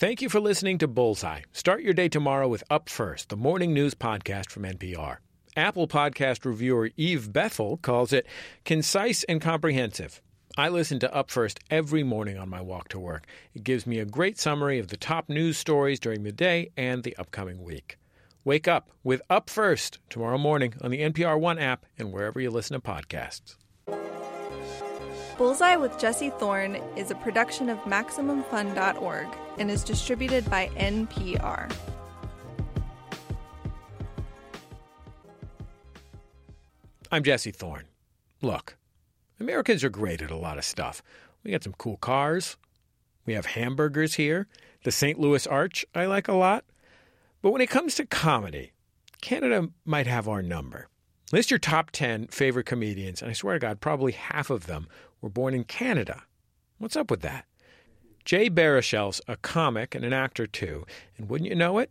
Thank you for listening to Bullseye. Start your day tomorrow with Up First, the morning news podcast from NPR. Apple podcast reviewer Eve Bethel calls it concise and comprehensive. I listen to Up First every morning on my walk to work. It gives me a great summary of the top news stories during the day and the upcoming week. Wake up with Up First tomorrow morning on the NPR One app and wherever you listen to podcasts. Bullseye with Jesse Thorne is a production of MaximumFun.org and is distributed by NPR. I'm Jesse Thorne. Look, Americans are great at a lot of stuff. We got some cool cars. We have hamburgers here. The St. Louis Arch I like a lot. But when it comes to comedy, Canada might have our number. List your top 10 favorite comedians, and I swear to God, probably half of them were born in Canada. What's up with that? Jay Baruchel's a comic and an actor too, and wouldn't you know it?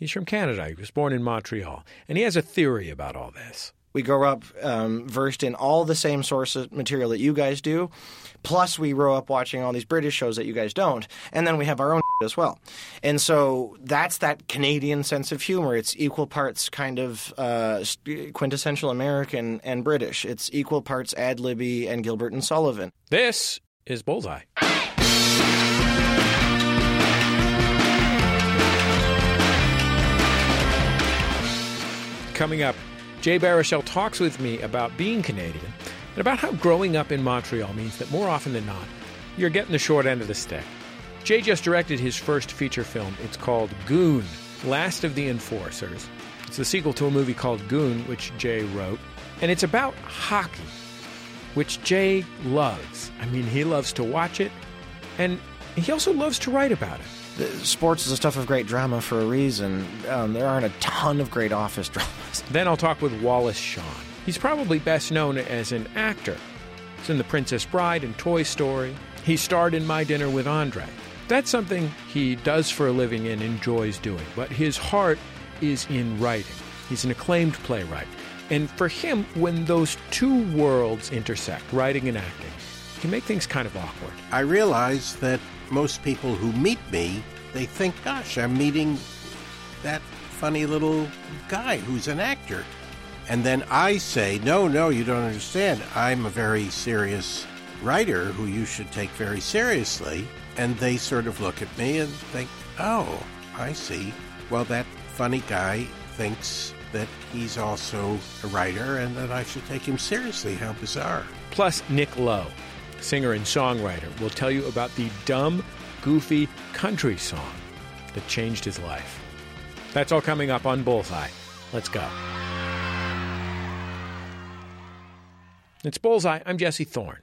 He's from Canada. He was born in Montreal, and he has a theory about all this. We grow up um, versed in all the same source of material that you guys do. Plus, we grow up watching all these British shows that you guys don't. And then we have our own as well. And so that's that Canadian sense of humor. It's equal parts kind of uh, quintessential American and British. It's equal parts ad libby and Gilbert and Sullivan. This is Bullseye. Coming up, Jay Baruchel talks with me about being Canadian and about how growing up in Montreal means that more often than not, you're getting the short end of the stick. Jay just directed his first feature film. It's called Goon, Last of the Enforcers. It's the sequel to a movie called Goon, which Jay wrote. And it's about hockey, which Jay loves. I mean, he loves to watch it, and he also loves to write about it. The sports is a stuff of great drama for a reason. Um, there aren't a ton of great office dramas. Then I'll talk with Wallace Shawn. He's probably best known as an actor. He's in The Princess Bride and Toy Story. He starred in My Dinner with Andre. That's something he does for a living and enjoys doing, but his heart is in writing. He's an acclaimed playwright. And for him, when those two worlds intersect, writing and acting, can make things kind of awkward. I realize that most people who meet me, they think, gosh, I'm meeting that funny little guy who's an actor. And then I say, no, no, you don't understand. I'm a very serious writer who you should take very seriously. And they sort of look at me and think, oh, I see. Well, that funny guy thinks that he's also a writer and that I should take him seriously. How bizarre. Plus, Nick Lowe, singer and songwriter, will tell you about the dumb, goofy country song that changed his life. That's all coming up on Bullseye. Let's go. It's Bullseye. I'm Jesse Thorne.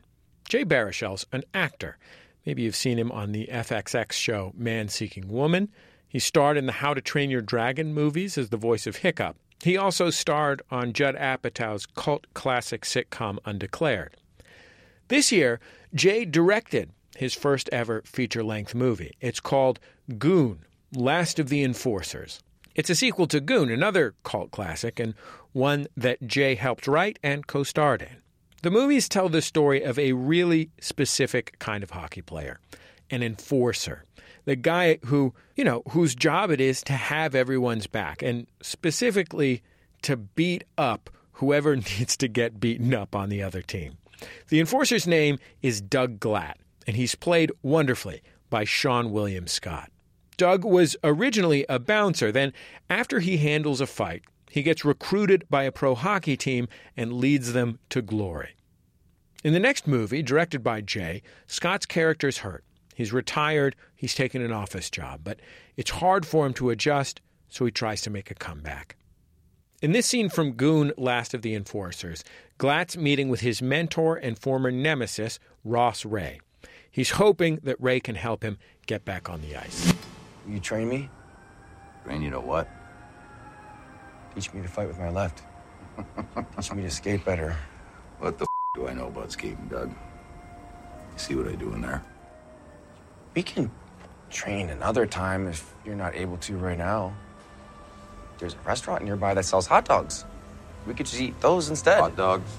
Jay Baruchel's an actor. Maybe you've seen him on the FXX show Man Seeking Woman. He starred in the How to Train Your Dragon movies as the voice of Hiccup. He also starred on Judd Apatow's cult classic sitcom Undeclared. This year, Jay directed his first ever feature length movie. It's called Goon Last of the Enforcers. It's a sequel to Goon, another cult classic, and one that Jay helped write and co starred in. The movies tell the story of a really specific kind of hockey player, an enforcer. The guy who, you know, whose job it is to have everyone's back and specifically to beat up whoever needs to get beaten up on the other team. The enforcer's name is Doug Glatt, and he's played wonderfully by Seann William Scott. Doug was originally a bouncer, then, after he handles a fight, he gets recruited by a pro hockey team and leads them to glory. In the next movie, directed by Jay, Scott's character's hurt. He's retired, he's taken an office job, but it's hard for him to adjust, so he tries to make a comeback. In this scene from Goon Last of the Enforcers, Glatt's meeting with his mentor and former nemesis, Ross Rhea. He's hoping that Rhea can help him get back on the ice. You train me? Train you to what? Teach me to fight with my left. Teach me to skate better. What the f- do I know about skating, Doug? You see what I do in there? We can train another time if you're not able to right now. There's a restaurant nearby that sells hot dogs. We could just eat those instead. Hot dogs?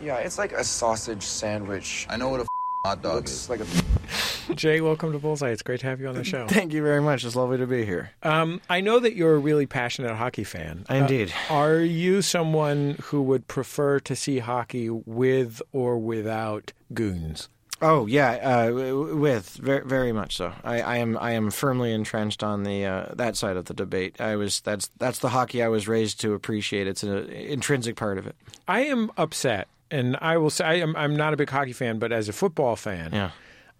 Yeah, it's like a sausage sandwich. I know what a f- Hot dog looks is. like a Jay, welcome to Bullseye. It's great to have you on the show. Thank you very much. It's lovely to be here. Um, I know that you're a really passionate hockey fan. Uh, Indeed. are you someone who would prefer to see hockey with or without goons? Oh yeah, uh, with very, very much so. I, I am I am firmly entrenched on the uh, that side of the debate. I was that's that's the hockey I was raised to appreciate. It's an intrinsic part of it. I am upset, and I will say I am, I'm not a big hockey fan, but as a football fan, Yeah.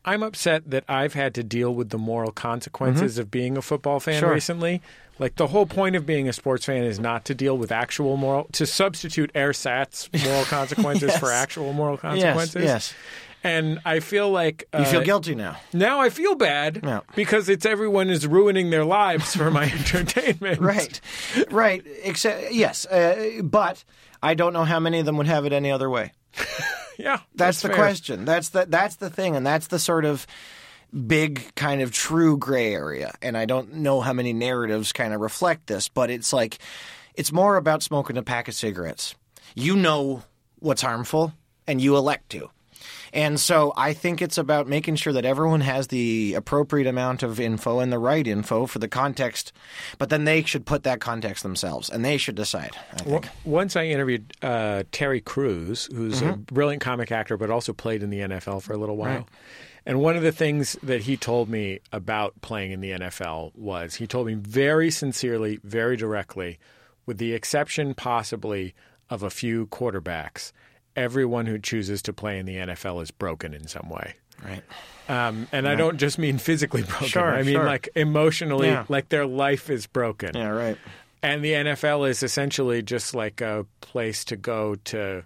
I'm upset that I've had to deal with the moral consequences of being a football fan Mm-hmm. Sure. recently. Like the whole point of being a sports fan is not to deal with actual moral to substitute airsats moral consequences for actual moral Yes. consequences. Yes. And I feel like You feel uh, guilty now. Now I feel bad Yeah. because it's everyone is ruining their lives for my entertainment. Right. Right. Except yes, uh, but I don't know how many of them would have it any other way. Yeah. That's, the fair. question. That's the that's the thing, and that's the sort of big kind of true gray area. And I don't know how many narratives kind of reflect this, but it's like it's more about smoking a pack of cigarettes. You know what's harmful, and you elect to. And so I think it's about making sure that everyone has the appropriate amount of info and the right info for the context, but then they should put that context themselves and they should decide. I think. Well, Once I interviewed uh, Terry Crews, who's a Mm-hmm. brilliant comic actor, but also played in the NFL for a little while. And one of the things that he told me about playing in the NFL was he told me very sincerely, very directly, with the exception possibly of a few quarterbacks, everyone who chooses to play in the NFL is broken in some way. Right. Um, and I don't just mean physically broken. Sure, I mean sure. like emotionally, Yeah. like their life is broken. Yeah, right. And the NFL is essentially just like a place to go to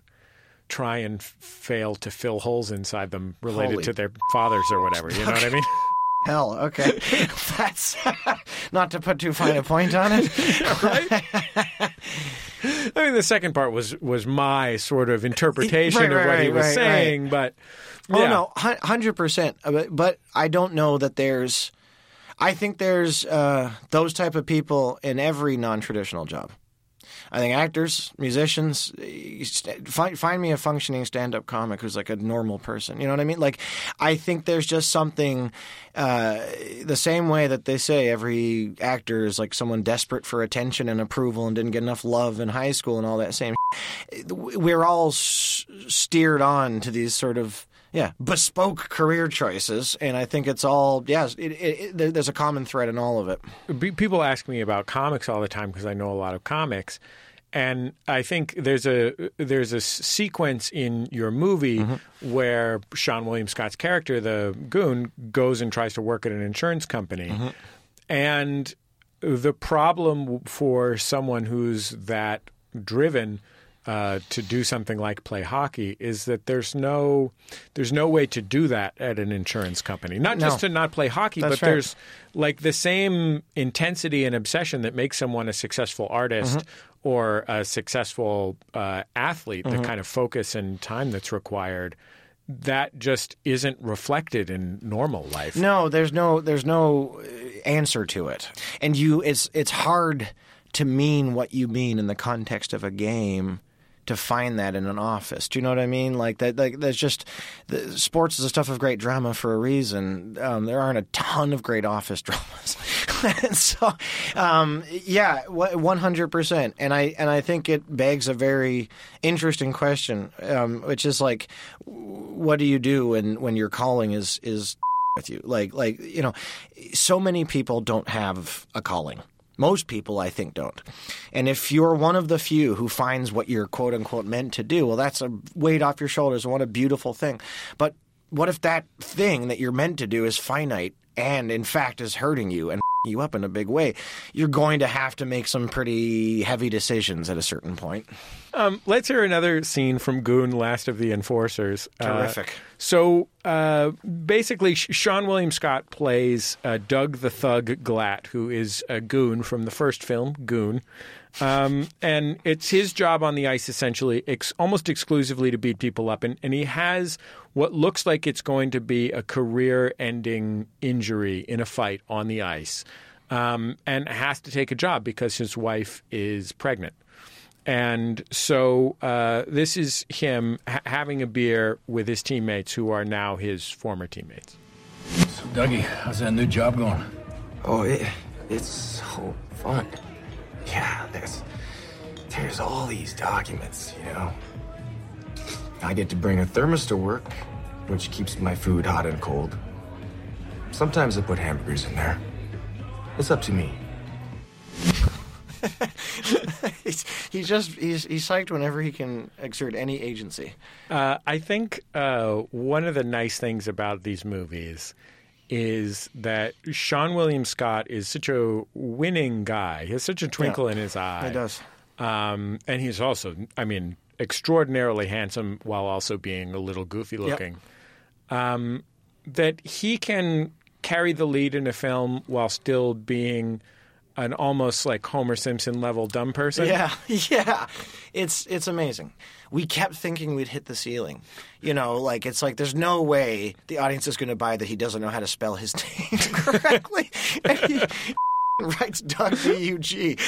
try and fail to fill holes inside them related Holy- to their fathers or whatever. You know what I mean? Hell, okay. That's not to put too fine a point on it. right? I mean, the second part was was my sort of interpretation Right, of what right, he was right, saying, but Oh no, hundred percent. But I don't know that there's. I think there's uh, those type of people in every non-traditional job. I think actors, musicians, find find me a functioning stand-up comic who's like a normal person. You know what I mean? Like, I think there's just something uh, the same way that they say every actor is like someone desperate for attention and approval and didn't get enough love in high school and all that same. We're all s- steered on to these sort of yeah bespoke career choices, and I think it's all yes. It, it, it, there's a common thread in all of it. People ask me about comics all the time because I know a lot of comics, and I think there's a there's a sequence in your movie Mm-hmm. where Seann William Scott's character, the goon, goes and tries to work at an insurance company, Mm-hmm. and the problem for someone who's that driven. Uh, to do something like play hockey is that there's no there's no way to do that at an insurance company. Not just No. to not play hockey, That's but right. there's like the same intensity and obsession that makes someone a successful artist Mm-hmm. or a successful uh, athlete, the kind of focus and time that's required, that just isn't reflected in normal life. No, there's no there's no uh, answer to it, and you it's it's hard to mean what you mean in the context of a game to find that in an office. Do you know what I mean? Like that. Like there's just the, sports is a stuff of great drama for a reason. Um, there aren't a ton of great office dramas, so um, yeah, one hundred percent. And I and I think it begs a very interesting question, um, which is like, what do you do when when your calling is is with you. Like like you know, so many people don't have a calling. Most people, I think, don't. And if you're one of the few who finds what you're quote unquote meant to do, well, that's a weight off your shoulders what a beautiful thing. But what if that thing that you're meant to do is finite and, in fact, is hurting you and you up in a big way? You're going to have to make some pretty heavy decisions at a certain point. Um, let's hear another scene from Goon: Last of the Enforcers. Uh, Terrific. so uh, basically, Seann William Scott plays uh, Doug the Thug Glatt, who is a goon from the first film, Goon. Um, and it's his job on the ice essentially, ex- almost exclusively to beat people up. And, and he has what looks like it's going to be a career ending injury in a fight on the ice um, and has to take a job because his wife is pregnant. And so uh, this is him ha- having a beer with his teammates who are now his former teammates. So, Dougie, how's that new job going? Oh, it, it's so fun. Yeah, there's there's all these documents, you know. I get to bring a thermos to work, which keeps my food hot and cold. Sometimes I put hamburgers in there. It's up to me. he's, he's just he's he's psyched whenever he can exert any agency. Uh, I think uh, one of the nice things about these movies is that Seann William Scott is such a winning guy. He has such a twinkle in his eye. He does. Um, and he's also, I mean, extraordinarily handsome while also being a little goofy looking. Um, that he can carry the lead in a film while still being an almost like Homer Simpson level dumb person. Yeah, yeah. It's it's amazing. We kept thinking we'd hit the ceiling. You know, like it's like there's no way the audience is going to buy that he doesn't know how to spell his name correctly. and he writes Doug D U G.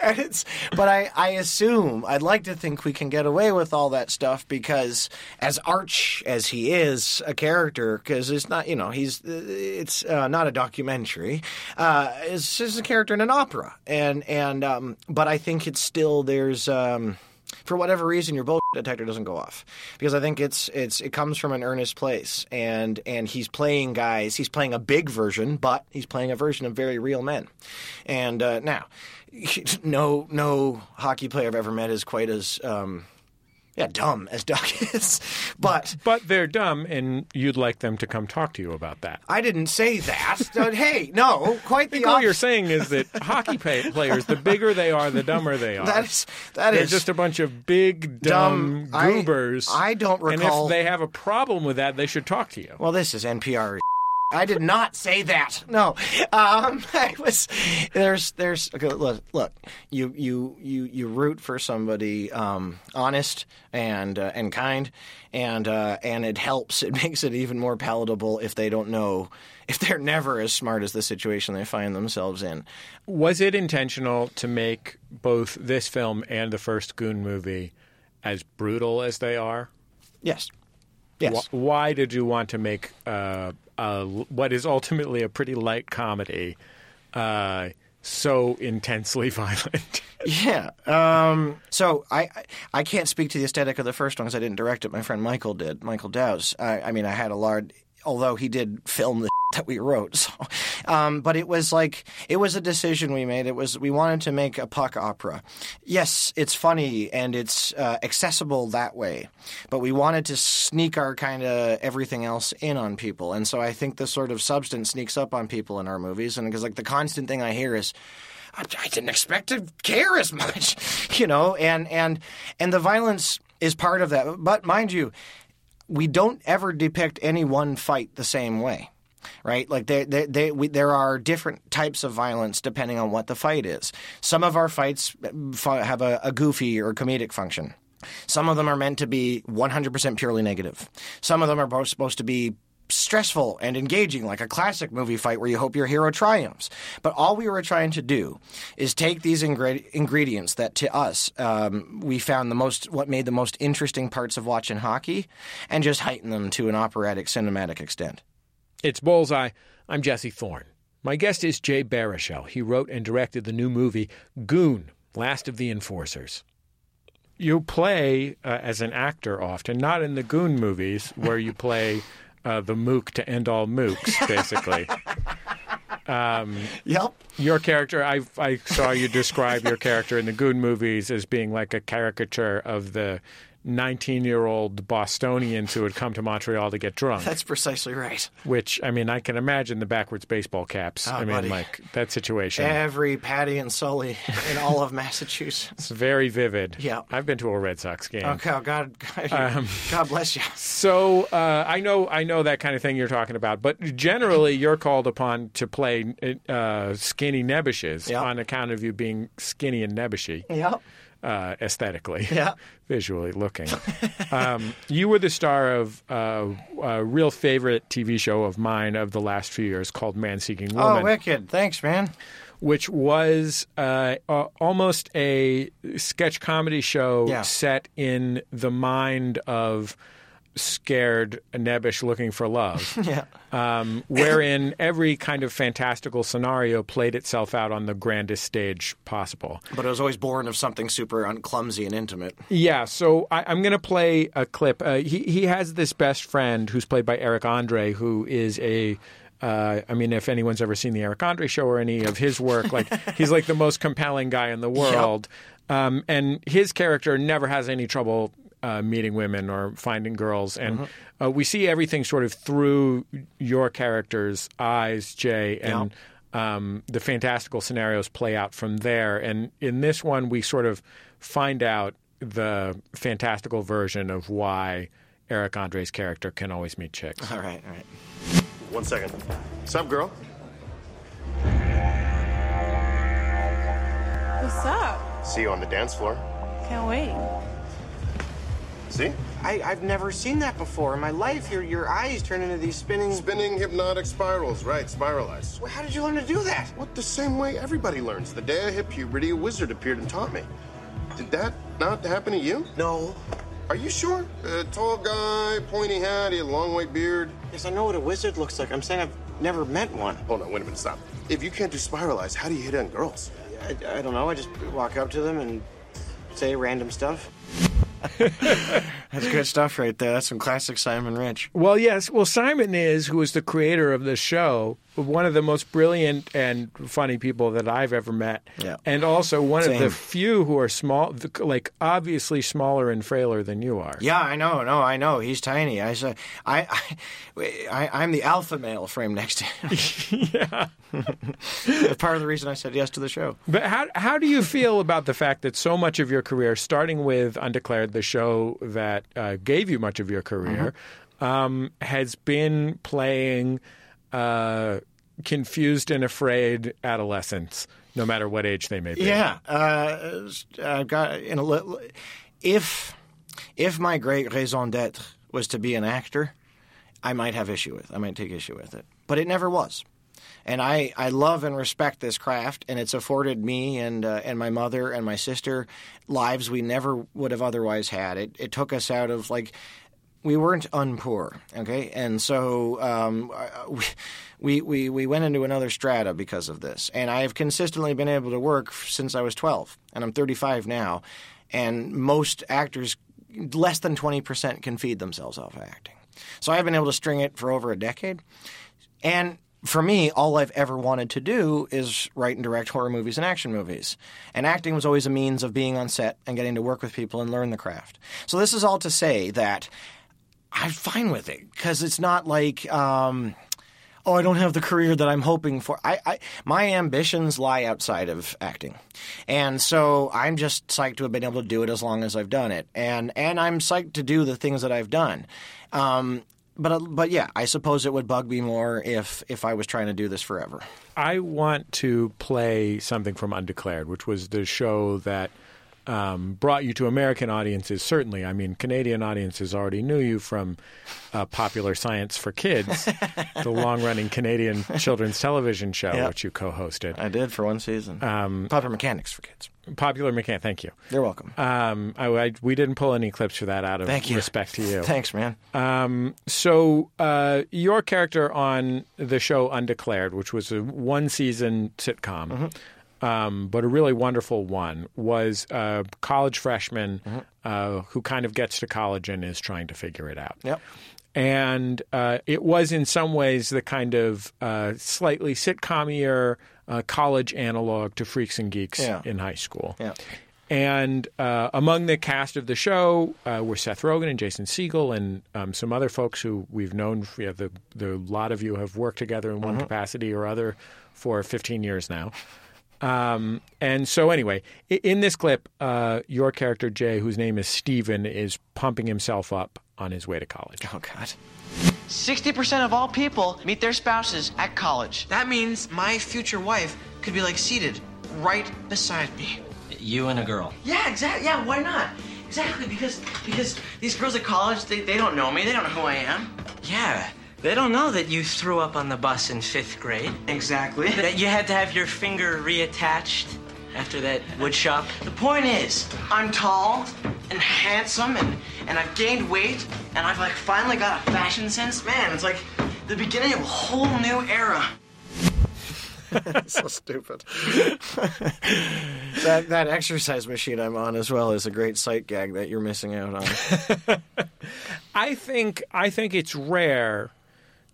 And it's, but I, I assume I'd like to think we can get away with all that stuff because, as arch as he is a character, because it's not, you know, he's it's uh, not a documentary. Uh, it's a character in an opera, and and um, but I think it's still there's. Um, for whatever reason your bullshit detector doesn't go off. Because I think it's it's it comes from an earnest place. And and he's playing guys he's playing a big version but he's playing a version of very real men. And uh, now no no hockey player I've ever met is quite as um, yeah dumb as Doug is but But they're dumb, and you'd like them to come talk to you about that. I didn't say that hey no quite the I all you're saying is that hockey pay- players, the bigger they are, the dumber they are. that is that They're is just a bunch of big, dumb, Dumb. Goobers. I don't recall. And if they have a problem with that, they should talk to you. Well, this is NPR. I did not say that. No, um, I was. There's, there's. Okay, look, look. You, you, you, you root for somebody um, honest and uh, and kind, and uh, and it helps. It makes it even more palatable if they don't know, if they're never as smart as the situation they find themselves in. Was it intentional to make both this film and the first Goon movie as brutal as they are? Yes, yes. Wh- Why did you want to make uh, uh, what is ultimately a pretty light comedy uh, so intensely violent? Yeah. Um, so I I- I can't speak to the aesthetic of the first one because I didn't direct it. My friend Michael did. Michael Dowse. I, I mean, I had a large, although he did film the that we wrote. So, um, but it was like it was a decision we made. It was we wanted to make a puck opera. Yes, it's funny and it's uh, accessible that way, but we wanted to sneak our kind of everything else in on people. And so I think the sort of substance sneaks up on people in our movies. And because like the constant thing I hear is. I I didn't expect to care as much, you know, and and and the violence is part of that. But mind you, we don't ever depict any one fight the same way. Right, like they, they, they, we, there are different types of violence depending on what the fight is. Some of our fights uh, have a, a goofy or comedic function. Some of them are meant to be 100% purely negative. Some of them are both supposed to be stressful and engaging, like a classic movie fight where you hope your hero triumphs. But all we were trying to do is take these ingre- ingredients that to us um, we found the most, what made the most interesting parts of watching hockey, and just heighten them to an operatic cinematic extent. It's Bullseye. I'm Jesse Thorne. My guest is Jay Baruchel. He wrote and directed the new movie Goon, Last of the Enforcers. You play uh, as an actor often, not in the Goon movies where you play uh, the mook to end all mooks, basically. Yep. Your character, I, I saw you describe your character in the Goon movies as being like a caricature of the 19 year old Bostonians who had come to Montreal to get drunk. That's precisely right. Which, I mean, I can imagine the backwards baseball caps. I mean, buddy. like that situation. Every Patty and Sully in all of Massachusetts. It's very vivid. Yeah. I've been to a Red Sox game. Okay, oh, God, God, God bless you. So uh, I know I know that kind of thing you're talking about, but generally you're called upon to play uh, skinny nebbishes Yeah. on account of you being skinny and nebbishy. Yep. Uh, aesthetically, Yeah. visually looking. um, you were the star of uh, a real favorite TV show of mine of the last few years called Man Seeking Woman Oh, wicked! Thanks, man. which was uh, uh, almost a sketch comedy show Yeah. set in the mind of scared Nebish looking for love, Yeah. um, wherein every kind of fantastical scenario played itself out on the grandest stage possible. But it was always born of something super un- clumsy and intimate. Yeah, so I, I'm going to play a clip. Uh, he he has this best friend who's played by Eric Andre, who is a. Uh, I mean, if anyone's ever seen the Eric Andre show or any of his work, like he's like the most compelling guy in the world, um, and his character never has any trouble uh, meeting women or finding girls, and uh, we see everything sort of through your character's eyes, Jay, and um, the fantastical scenarios play out from there. And in this one, we sort of find out the fantastical version of why Eric Andre's character can always meet chicks. All right, all right. One second. Sup, girl? What's up? See you on the dance floor. Can't wait. See? I, I've never seen that before in my life. Your your eyes turn into these spinning. Spinning hypnotic spirals, right? Spiralize. Well, How did you learn to do that? What the same way everybody learns. The day I hit puberty, a wizard appeared and taught me. Did that not happen to you? No. Are you sure? A tall guy, pointy hat, he had a long white beard. Yes, I know what a wizard looks like. I'm saying I've never met one. Hold on, wait a minute, stop. If you can't do spiralize, how do you hit on girls? I, I don't know. I just walk up to them and say random stuff. That's good stuff right there. That's some classic Simon Rich. Well, yes. Well, Simon is, who is the creator of the show, one of the most brilliant and funny people that I've ever met. Yeah. And also one of the few who are small, like obviously smaller and frailer than you are. Yeah, I know. No, I know. He's tiny. I say, I, I, I, I'm the alpha male framed next to him. yeah. That's part of the reason I said yes to the show. But how how do you feel about the fact that so much of your career, starting with Undeclared, the show that uh, gave you much of your career, um, has been playing uh, confused and afraid adolescents, no matter what age they may be? Yeah, uh, I've got in a if if my great raison d'être was to be an actor, I might have issue with. I might take issue with it, but it never was. And I, I love and respect this craft, and it's afforded me and uh, and my mother and my sister lives we never would have otherwise had. It it took us out of like we weren't unpoor, okay, and so um, we, we we went into another strata because of this. And I have consistently been able to work since I was 12, and I'm 35 now. And most actors, less than 20 percent, can feed themselves off acting. So I've been able to string it for over a decade, and for me, all I've ever wanted to do is write and direct horror movies and action movies. And acting was always a means of being on set and getting to work with people and learn the craft. So this is all to say that I'm fine with it because it's not like, um, oh, I don't have the career that I'm hoping for. I, I my ambitions lie outside of acting, and so I'm just psyched to have been able to do it as long as I've done it, and and I'm psyched to do the things that I've done. Um, but but yeah, I suppose it would bug me more if if I was trying to do this forever. I want to play something from Undeclared, which was the show that um, brought you to American audiences. Certainly, I mean, Canadian audiences already knew you from uh, Popular Science for Kids, the long-running Canadian children's television show, Yeah. which you co-hosted. I did for one season. Um, Popular Mechanics for kids. Popular Mechan, thank you. You're welcome. Um, I, I- we didn't pull any clips for that out of Thank you. respect to you. Thanks, man. Um, so uh, your character on the show Undeclared, which was a one-season sitcom, Mm-hmm. Um, but a really wonderful one, was a college freshman Mm-hmm. uh, who kind of gets to college and is trying to figure it out. Yep. And uh, it was in some ways the kind of uh, slightly sitcomier uh, college analog to Freaks and Geeks Yeah. in high school. Yeah. And uh, among the cast of the show uh, were Seth Rogen and Jason Segel and um, some other folks who we've known. Have the the lot of you have worked together in one capacity or other for 15 years now. Um, and so, anyway, in this clip, uh, your character Jay, whose name is Steven, is pumping himself up on his way to college. Oh God. 60% of all people meet their spouses at college. That means my future wife could be like seated right beside me. You and a girl. Yeah, exactly. Yeah, why not? Exactly, because because these girls at college, they, they don't know me. They don't know who I am. Yeah. They don't know that you threw up on the bus in fifth grade. Exactly. That you had to have your finger reattached after that wood shop. The point is, I'm tall and handsome and, and I've gained weight and I've like finally got a fashion sense. Man, it's like the beginning of a whole new era. so stupid. that that exercise machine I'm on as well is a great sight gag that you're missing out on. I think I think it's rare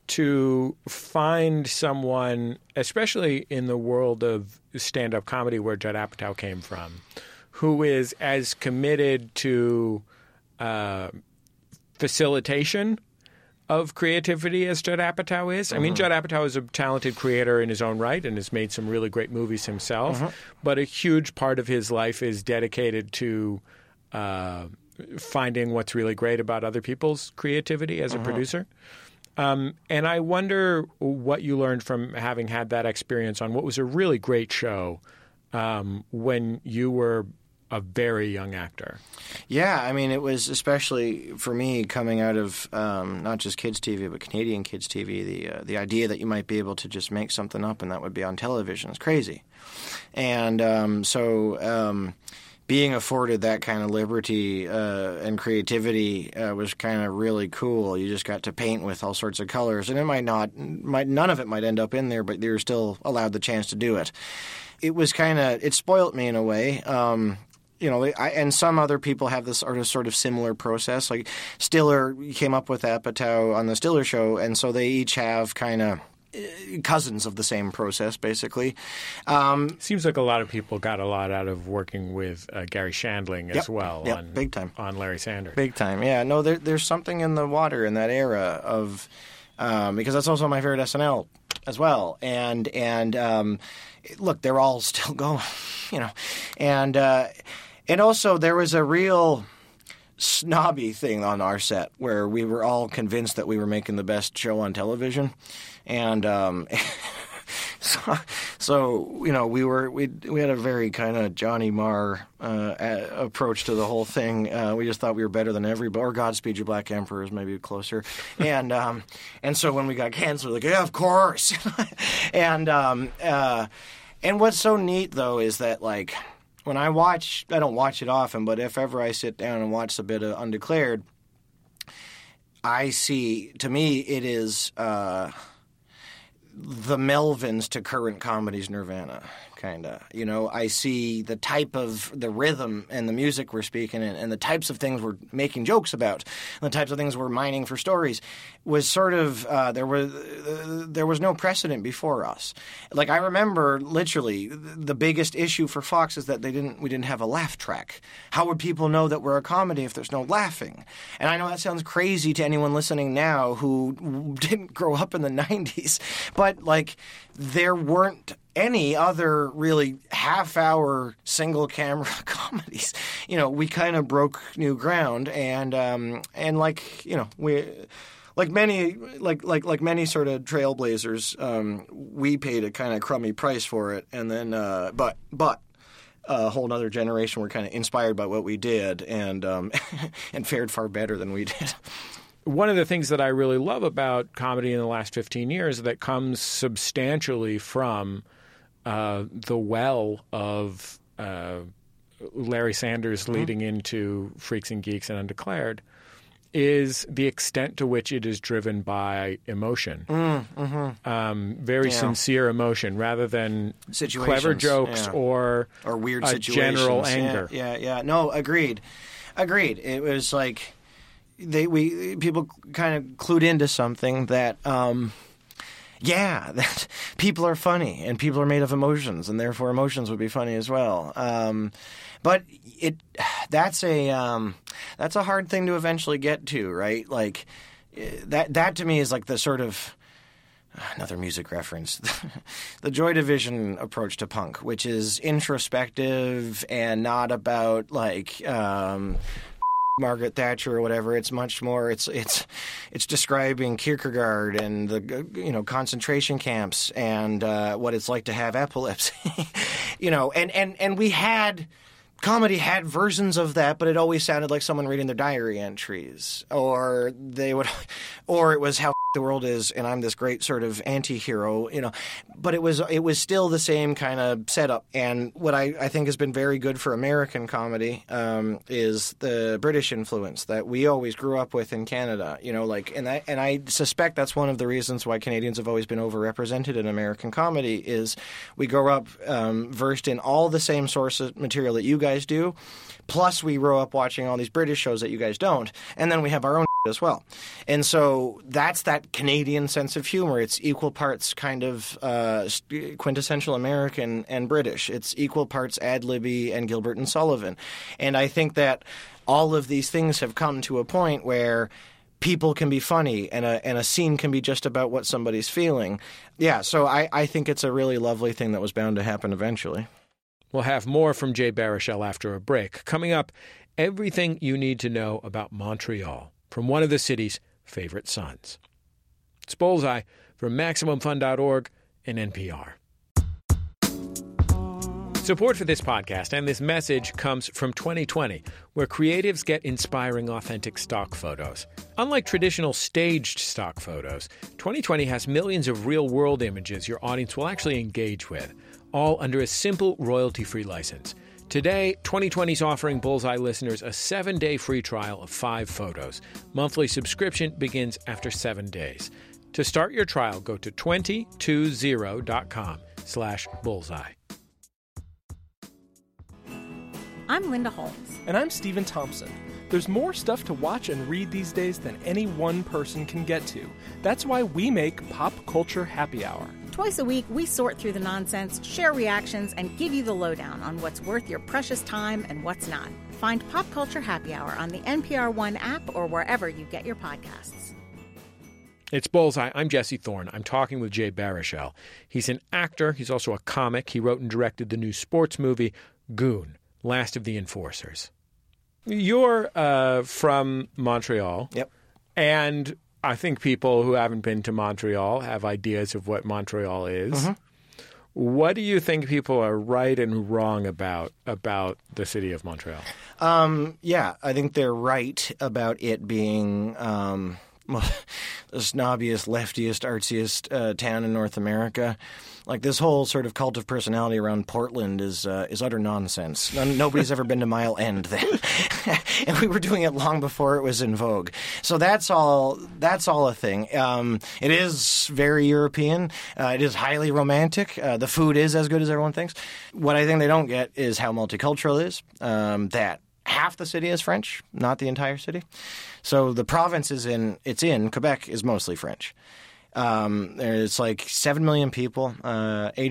to find someone, especially in the world of stand-up comedy where Judd Apatow came from, who is as committed to uh, facilitation of creativity as Judd Apatow is. I mean, Mhm. Judd Apatow is a talented creator in his own right and has made some really great movies himself. Mhm. But a huge part of his life is dedicated to uh, finding what's really great about other people's creativity as a Mhm. producer. Um, and I wonder what you learned from having had that experience on what was a really great show um, when you were a very young actor. Yeah, I mean, it was especially for me coming out of um, not just kids TV but Canadian kids TV. The uh, the idea that you might be able to just make something up and that would be on television is crazy, and um, so. Being afforded that kind of liberty uh, and creativity uh, was kind of really cool. You just got to paint with all sorts of colors, and it might not, might none of it might end up in there, but you're still allowed the chance to do it. It was kind of it spoilt me in a way. Um, you know, I, and some other people have this sort of sort of similar process. Like Stiller came up with Apatow on the Stiller show, and so they each have kind of cousins of the same process, basically. Um, Seems like a lot of people got a lot out of working with uh, Garry Shandling as Yep, well yep, on big time on Larry Sanders. Big time, yeah. No, there, there's something in the water in that era of um, because that's also my favorite SNL as well. And and um, look, they're all still going, you know, and uh, and also there was a real snobby thing on our set where we were all convinced that we were making the best show on television, and. Um, So, so you know, we were we we had a very kind of Johnny Marr uh, a- approach to the whole thing. Uh, we just thought we were better than everybody. Or Godspeed You Black Emperor is maybe closer. and um, and so when we got canceled, like yeah, of course. and um, uh, and what's so neat though is that like when I watch, I don't watch it often, but if ever I sit down and watch a bit of Undeclared, I see. To me, it is. Uh, the Melvins to current comedies Nirvana, kind of. You know, I see the type of the rhythm and the music we're speaking in, and the types of things we're making jokes about, and the types of things we're mining for stories, was sort of uh, there was uh, there was no precedent before us. Like I remember, literally, the biggest issue for Fox is that they didn't we didn't have a laugh track. How would people know that we're a comedy if there's no laughing? And I know that sounds crazy to anyone listening now who didn't grow up in the '90s, but like there weren't any other really half hour single camera comedies. You know, we kind of broke new ground and um, and like, you know, we like many like like like many sort of trailblazers, um, we paid a kind of crummy price for it and then uh, but but a whole other generation were kind of inspired by what we did and um, and fared far better than we did. one of the things that I really love about comedy in the last 15 years that comes substantially from uh, the well of uh, Larry Sanders Mm-hmm. leading into Freaks and Geeks and Undeclared is the extent to which it is driven by emotion. Mm, mhm. Um, very Yeah. sincere emotion rather than clever jokes yeah. or or weird situations. general Yeah, anger. Yeah, yeah, No, agreed, agreed. It was like they we people kind of clued into something that. Um, yeah, that people are funny and people are made of emotions, and therefore emotions would be funny as well. Um, but it that's a um, that's a hard thing to eventually get to, right? Like eh, that that to me is like the sort of another music reference the joy division approach to punk which is introspective and not about like um Margaret Thatcher or whatever. It's much more. It's it's it's describing Kierkegaard and the you know concentration camps and uh, what it's like to have epilepsy. you know, and and and we had comedy had versions of that, but it always sounded like someone reading their diary entries, or they would, or it was how the world is, and I'm this great sort of anti-hero, you know. But it was it was still the same kind of setup. And what I, I think has been very good for American comedy um, is the British influence that we always grew up with in Canada. You know, like and I and I suspect that's one of the reasons why Canadians have always been overrepresented in American comedy is we grow up um, versed in all the same source material that you guys do. Plus, we grow up watching all these British shows that you guys don't, and then we have our own as well. And so that's that Canadian sense of humor. It's equal parts kind of uh, quintessential American and British. It's equal parts ad libby and Gilbert and Sullivan. And I think that all of these things have come to a point where people can be funny and a and a scene can be just about what somebody's feeling. Yeah, so I, I think it's a really lovely thing that was bound to happen eventually. We'll have more from Jay Baruchel after a break. Coming up, everything you need to know about Montreal from one of the city's favorite sons. It's Bullseye from MaximumFun.org and NPR. Support for this podcast and this message comes from Twenty20, where creatives get inspiring, authentic stock photos. Unlike traditional staged stock photos, Twenty20 has millions of real world images your audience will actually engage with, all under a simple royalty free license. Today, Twenty20 is offering Bullseye listeners a seven day free trial of five photos. Monthly subscription begins after seven days. To start your trial, go to twenty20.com slash bullseye. I'm Linda Holmes. And I'm Stephen Thompson. There's more stuff to watch and read these days than any one person can get to. That's why we make Pop Culture Happy Hour. Twice a week, we sort through the nonsense, share reactions, and give you the lowdown on what's worth your precious time and what's not. Find Pop Culture Happy Hour on the NPR One app or wherever you get your podcasts. It's Bullseye. I'm Jesse Thorne. I'm talking with Jay Baruchel. He's an actor. He's also a comic. He wrote and directed the new sports movie, Goon, Last of the Enforcers. You're uh, from Montreal. Yep. And I think people who haven't been to Montreal have ideas of what Montreal is. Mm-hmm. What do you think people are right and wrong about about the city of Montreal? Um, yeah, I think they're right about it being um, the snobbiest, leftiest, artsiest uh, town in North America. Like this whole sort of cult of personality around Portland is uh, is utter nonsense. Nobody's ever been to Mile End then, and we were doing it long before it was in vogue. So that's all. That's all a thing. Um, it is very European. Uh, it is highly romantic. Uh, the food is as good as everyone thinks. What I think they don't get is how multicultural it is. Um, that half the city is French, not the entire city. So the province is in it's in Quebec is mostly French. Um, there's like seven million people,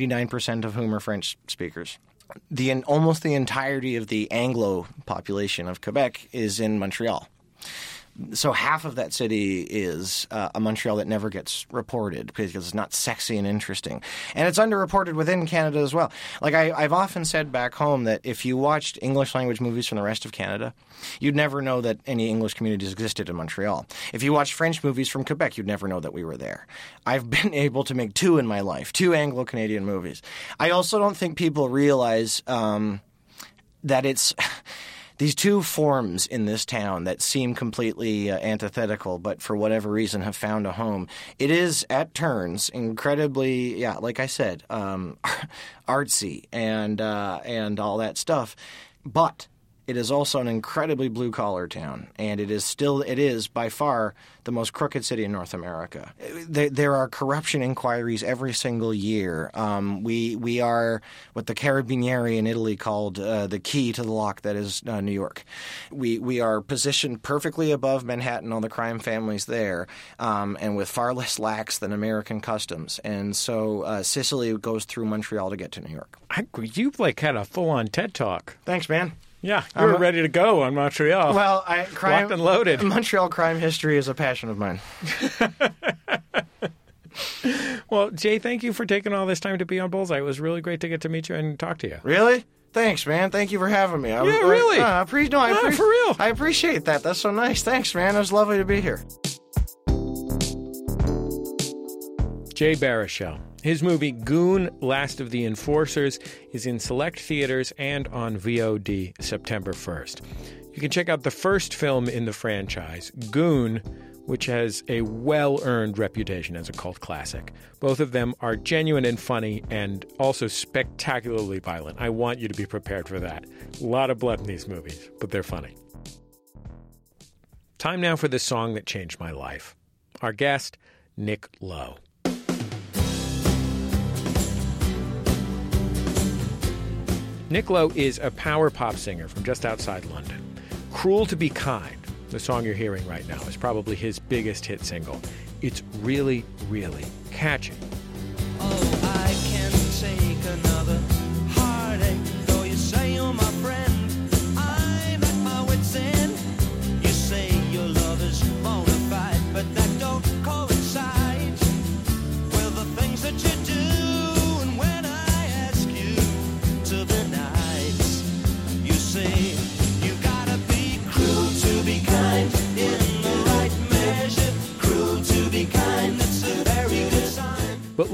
nine percent of whom are French speakers. The almost the entirety of the Anglo population of Quebec is in Montreal so half of that city is uh, a Montreal that never gets reported because it's not sexy and interesting, and it's underreported within Canada as well. Like I, I've often said back home that if you watched English language movies from the rest of Canada, you'd never know that any English communities existed in Montreal. If you watched French movies from Quebec, you'd never know that we were there. I've been able to make two in my life, two Anglo Canadian movies. I also don't think people realize um, that it's these two forms in this town that seem completely uh, antithetical, but for whatever reason have found a home. It is at turns incredibly, yeah, like I said, um, artsy and uh, and all that stuff, but it is also an incredibly blue collar town, and it is still it is by far the most crooked city in North America. There, there are corruption inquiries every single year. Um, we we are what the Carabinieri in Italy called uh, the key to the lock that is uh, New York. We we are positioned perfectly above Manhattan, all the crime families there, um, and with far less lax than American customs. And so uh, Sicily goes through Montreal to get to New York. I, you've like had a full on TED talk. Thanks, man. Yeah, you were a- ready to go on Montreal. Well, I crime, locked and loaded. Montreal crime history is a passion of mine. Well, Jay, thank you for taking all this time to be on Bullseye. It was really great to get to meet you and talk to you. Really? Thanks, man. Thank you for having me. I, Yeah, really? Uh, I appre- no, I No, appre- for real. I appreciate that. That's so nice. Thanks, man. It was lovely to be here. Jay Baruchel. His movie Goon Last of the Enforcers is in select theaters and on VOD September 1st. You can check out the first film in the franchise, Goon, which has a well earned reputation as a cult classic. Both of them are genuine and funny and also spectacularly violent. I want you to be prepared for that. A lot of blood in these movies, but they're funny. Time now for the song that changed my life. Our guest, Nick Lowe. Nick Lowe is a power pop singer from just outside London. Cruel to Be Kind, the song you're hearing right now, is probably his biggest hit single. It's really, really catchy.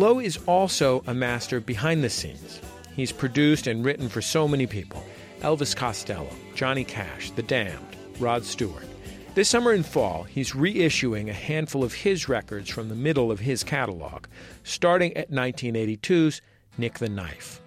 Lowe is also a master behind the scenes. He's produced and written for so many people Elvis Costello, Johnny Cash, The Damned, Rod Stewart. This summer and fall, he's reissuing a handful of his records from the middle of his catalog, starting at 1982's Nick the Knife.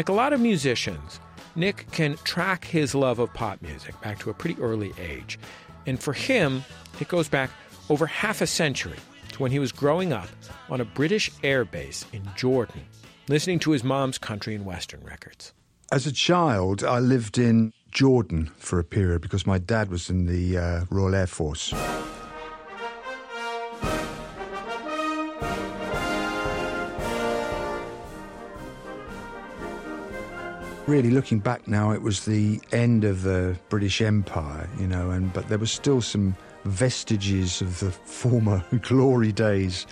Like a lot of musicians, Nick can track his love of pop music back to a pretty early age. And for him, it goes back over half a century to when he was growing up on a British air base in Jordan, listening to his mom's country and western records. As a child, I lived in Jordan for a period because my dad was in the uh, Royal Air Force. Really, looking back now, it was the end of the British Empire, you know, and but there was still some vestiges of the former glory days.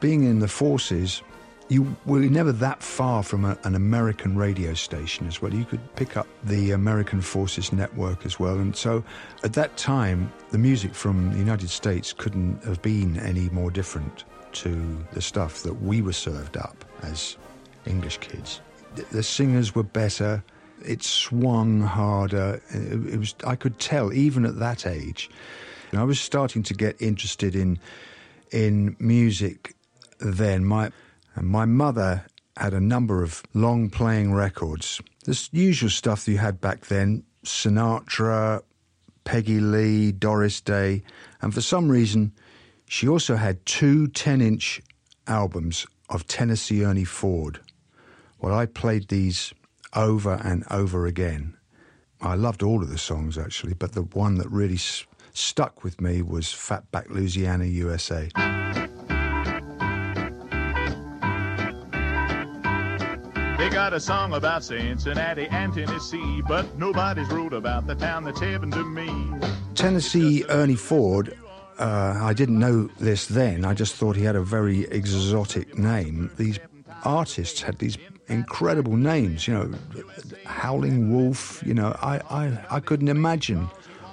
Being in the forces, you were never that far from a, an American radio station as well. You could pick up the American Forces network as well. And so at that time, the music from the United States couldn't have been any more different to the stuff that we were served up as English kids. The, the singers were better. It swung harder. It, it was I could tell even at that age. I was starting to get interested in in music then. My my mother had a number of long playing records. This usual stuff that you had back then Sinatra, Peggy Lee, Doris Day. And for some reason, she also had two 10 inch albums of Tennessee Ernie Ford. Well, I played these over and over again. I loved all of the songs actually, but the one that really s- stuck with me was Fatback Louisiana, USA. They got a song about Cincinnati and Tennessee, but nobody's wrote about the town that's heaven to me. Tennessee Ernie Ford, uh, I didn't know this then. I just thought he had a very exotic name. These artists had these incredible names, you know, Howlin' Wolf, you know, I, I, I couldn't imagine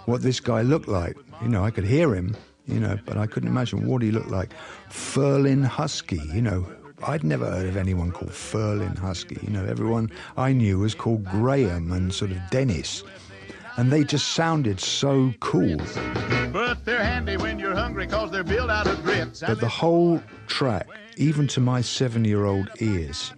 what this guy looked like. You know, I could hear him, you know, but I couldn't imagine what he looked like. Ferlin Husky, you know, I'd never heard of anyone called Ferlin Husky. You know, everyone I knew was called Graham and sort of Dennis. And they just sounded so cool. But they're handy when you're hungry cause they're built out of grits. But the whole track, even to my seven year old ears,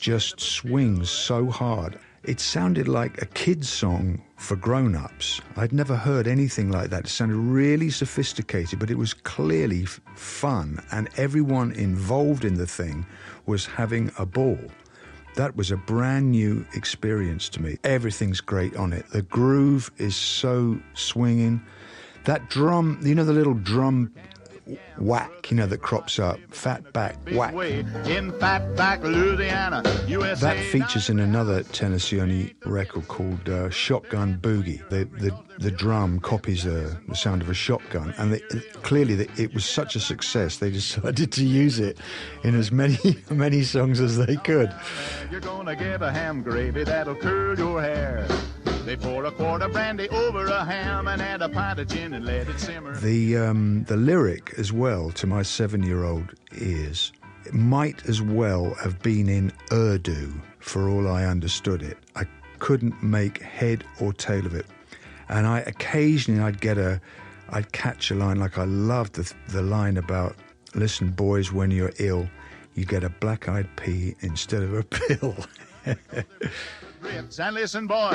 just swings so hard. It sounded like a kid's song for grown ups. I'd never heard anything like that. It sounded really sophisticated, but it was clearly f- fun, and everyone involved in the thing was having a ball. That was a brand new experience to me. Everything's great on it. The groove is so swinging. That drum, you know, the little drum whack, you know, that crops up. Fat back whack. In Fatback, Louisiana, USA. That features in another Tennessee Ernie record called uh, Shotgun Boogie. The, the the drum copies the, the sound of a shotgun, and they, clearly the, it was such a success they decided to use it in as many many songs as they could. You're gonna get a ham gravy that'll curl your hair. They pour a quart of brandy over a ham and add a pint of gin and let it simmer. The um, the lyric as well to my seven year old ears it might as well have been in Urdu for all I understood it. I couldn't make head or tail of it, and I occasionally I'd get a I'd catch a line like I loved the the line about listen boys when you're ill you get a black eyed pea instead of a pill. And listen, boy,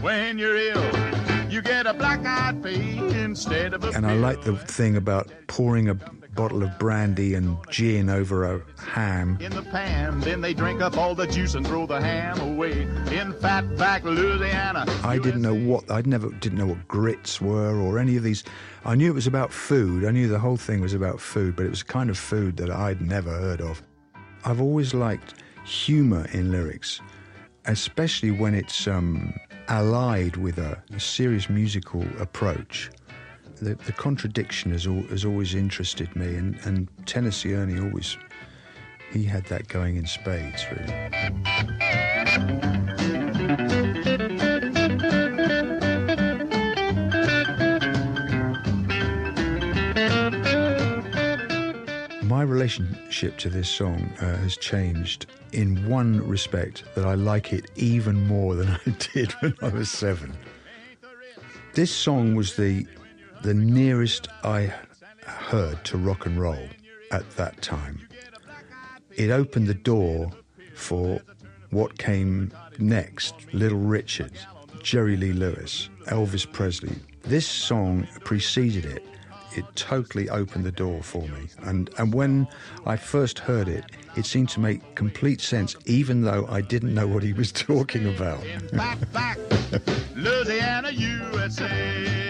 when you're ill, you get a black-eyed pea instead of a and I like the thing about pouring a bottle of brandy and gin over a ham. in the pan. Then they drink up all the juice and throw the ham away in Fatback, Louisiana. I didn't know what I'd never didn't know what grits were or any of these. I knew it was about food. I knew the whole thing was about food, but it was a kind of food that I'd never heard of. I've always liked humor in lyrics, especially when it's um, allied with a, a serious musical approach. The, the contradiction has, al- has always interested me, and, and Tennessee Ernie always he had that going in spades, really. My relationship to this song uh, has changed in one respect that I like it even more than I did when I was seven. This song was the the nearest I heard to rock and roll at that time. It opened the door for what came next Little Richard, Jerry Lee Lewis, Elvis Presley. This song preceded it. It totally opened the door for me. And, and when I first heard it, it seemed to make complete sense, even though I didn't know what he was talking about. Louisiana, USA.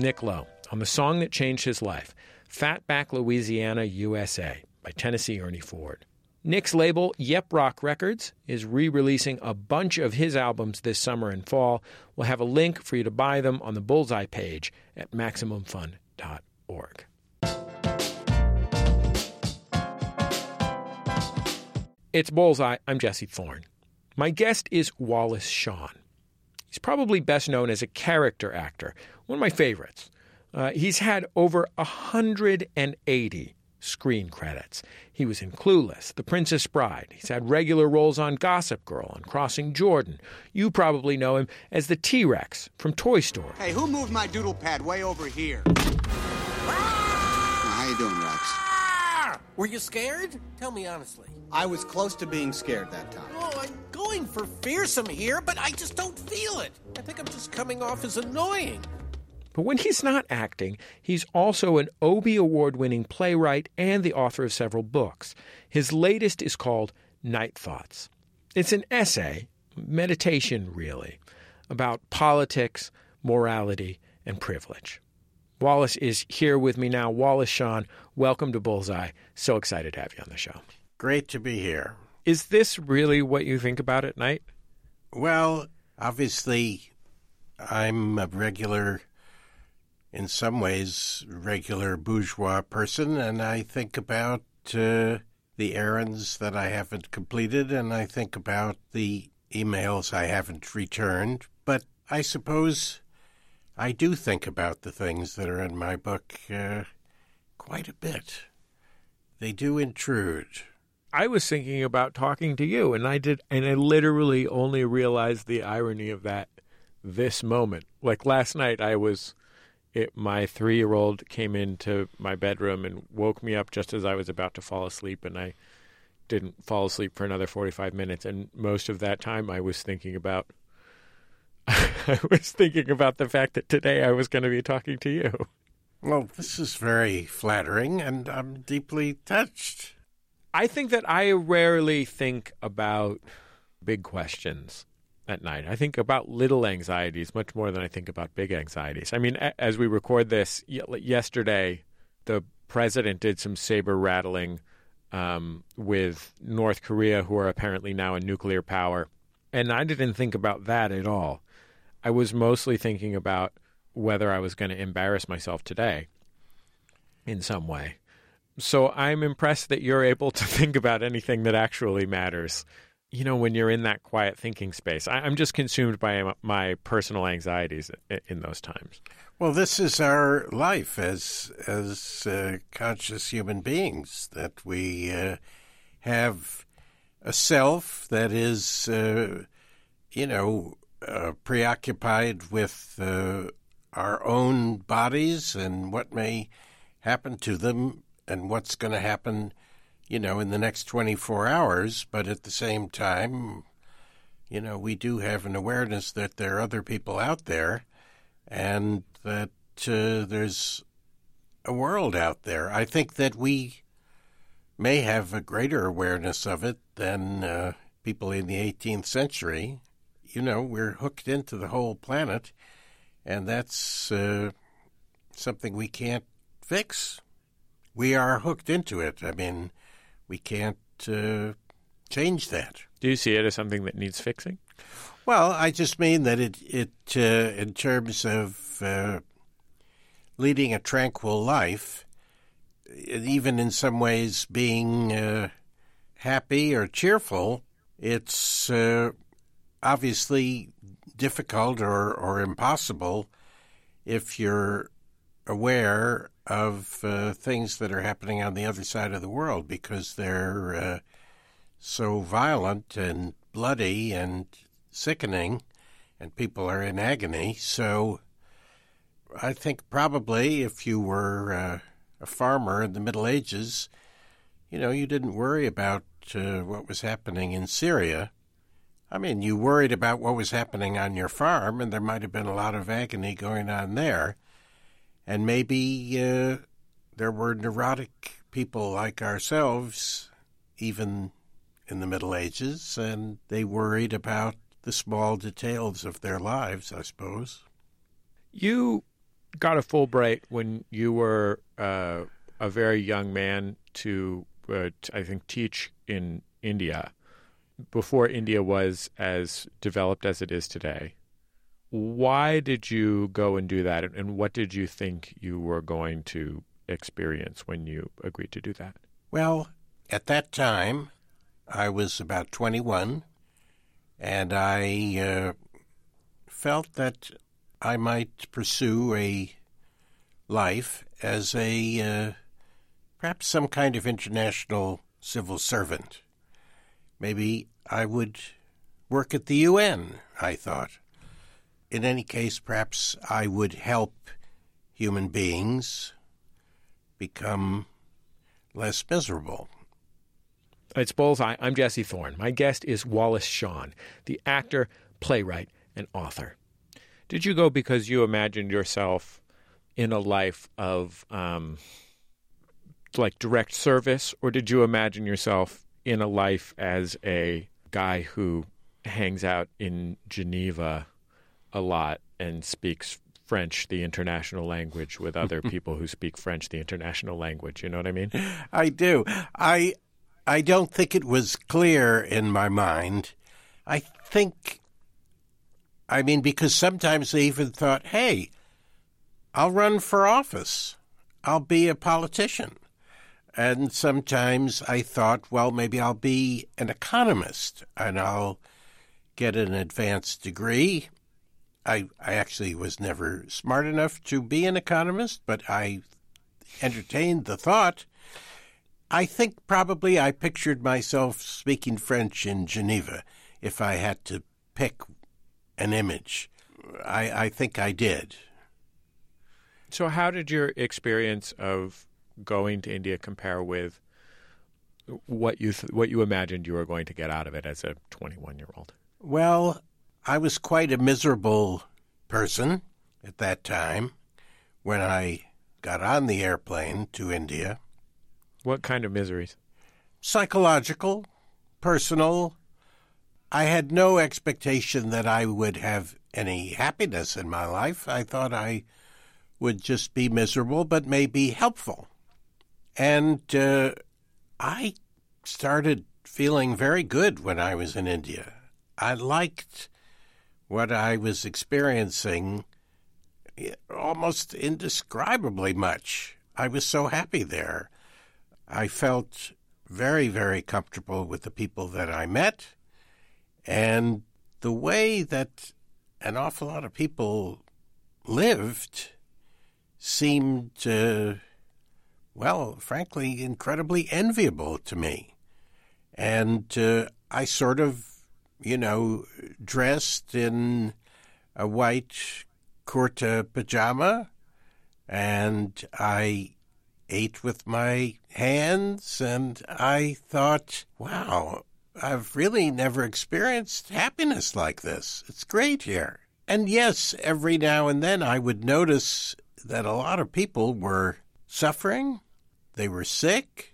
Nick Lowe on the song that changed his life, Fatback Louisiana, USA, by Tennessee Ernie Ford. Nick's label, Yep Roc Records, is re releasing a bunch of his albums this summer and fall. We'll have a link for you to buy them on the Bullseye page at MaximumFun.org. It's Bullseye. I'm Jesse Thorn. My guest is Wallace Shawn. He's probably best known as a character actor, one of my favorites. Uh, he's had over 180 screen credits. He was in Clueless, The Princess Bride. He's had regular roles on Gossip Girl and Crossing Jordan. You probably know him as the T Rex from Toy Story. Hey, who moved my doodle pad way over here? How you doing, Rex? Were you scared? Tell me honestly. I was close to being scared that time. Oh, I'm going for fearsome here, but I just don't feel it. I think I'm just coming off as annoying. But when he's not acting, he's also an Obie Award winning playwright and the author of several books. His latest is called Night Thoughts. It's an essay, meditation really, about politics, morality, and privilege. Wallace is here with me now. Wallace Shawn, welcome to Bullseye. So excited to have you on the show. Great to be here. Is this really what you think about at night? Well, obviously, I'm a regular, in some ways, regular bourgeois person, and I think about uh, the errands that I haven't completed, and I think about the emails I haven't returned. But I suppose I do think about the things that are in my book uh, quite a bit. They do intrude. I was thinking about talking to you, and I did, and I literally only realized the irony of that this moment. Like last night, I was, it, my three-year-old came into my bedroom and woke me up just as I was about to fall asleep, and I didn't fall asleep for another forty-five minutes. And most of that time, I was thinking about, I was thinking about the fact that today I was going to be talking to you. Well, this is very flattering, and I'm deeply touched. I think that I rarely think about big questions at night. I think about little anxieties much more than I think about big anxieties. I mean, as we record this, yesterday, the president did some saber rattling um, with North Korea, who are apparently now a nuclear power. And I didn't think about that at all. I was mostly thinking about whether I was going to embarrass myself today in some way. So I'm impressed that you're able to think about anything that actually matters. You know, when you're in that quiet thinking space, I, I'm just consumed by my personal anxieties in, in those times. Well, this is our life as as uh, conscious human beings that we uh, have a self that is, uh, you know, uh, preoccupied with uh, our own bodies and what may happen to them and what's going to happen, you know, in the next 24 hours. But at the same time, you know, we do have an awareness that there are other people out there and that uh, there's a world out there. I think that we may have a greater awareness of it than uh, people in the 18th century. You know, we're hooked into the whole planet, and that's uh, something we can't fix. We are hooked into it. I mean, we can't uh, change that. Do you see it as something that needs fixing? Well, I just mean that it, it uh, in terms of uh, leading a tranquil life, even in some ways being uh, happy or cheerful, it's uh, obviously difficult or, or impossible if you're aware of uh, things that are happening on the other side of the world because they're uh, so violent and bloody and sickening, and people are in agony. So I think probably if you were uh, a farmer in the Middle Ages, you know, you didn't worry about uh, what was happening in Syria. I mean, you worried about what was happening on your farm, and there might have been a lot of agony going on there. And maybe uh, there were neurotic people like ourselves, even in the Middle Ages, and they worried about the small details of their lives, I suppose. You got a Fulbright when you were uh, a very young man to, uh, think, teach in India before India was as developed as it is today. Why did you go and do that, and what did you think you were going to experience when you agreed to do that? Well, at that time, I was about 21, and I uh, felt that I might pursue a life as a uh, perhaps some kind of international civil servant. Maybe I would work at the UN, I thought. In any case, perhaps I would help human beings become less miserable. It's Bullseye. I'm Jesse Thorn. My guest is Wallace Shawn, the actor, playwright, and author. Did you go because you imagined yourself in a life of um, like direct service, or did you imagine yourself in a life as a guy who hangs out in Geneva a lot and speaks French, the international language, with other people who speak French, the international language? You know what I mean? I do. I I don't think it was clear in my mind. I think, I mean, because sometimes they even thought, hey, I'll run for office, I'll be a politician. And sometimes I thought, well, maybe I'll be an economist and I'll get an advanced degree. I, I actually was never smart enough to be an economist, but I entertained the thought. I think probably I pictured myself speaking French in Geneva if I had to pick an image. I, I think I did. So, how did your experience of going to India compare with what you th- what you imagined you were going to get out of it as a 21 year old? Well, I was quite a miserable person at that time when I got on the airplane to India. What kind of miseries? Psychological, personal. I had no expectation that I would have any happiness in my life. I thought I would just be miserable, but maybe helpful. And uh, I started feeling very good when I was in India. I liked what I was experiencing almost indescribably much. I was so happy there. I felt very, very comfortable with the people that I met and the way that an awful lot of people lived seemed, uh, well, frankly, incredibly enviable to me. And uh, I sort of, you know, dressed in a white kurta pajama and I ate with my hands and I thought, wow, I've really never experienced happiness like this. It's great here. And yes, every now and then I would notice that a lot of people were suffering, they were sick,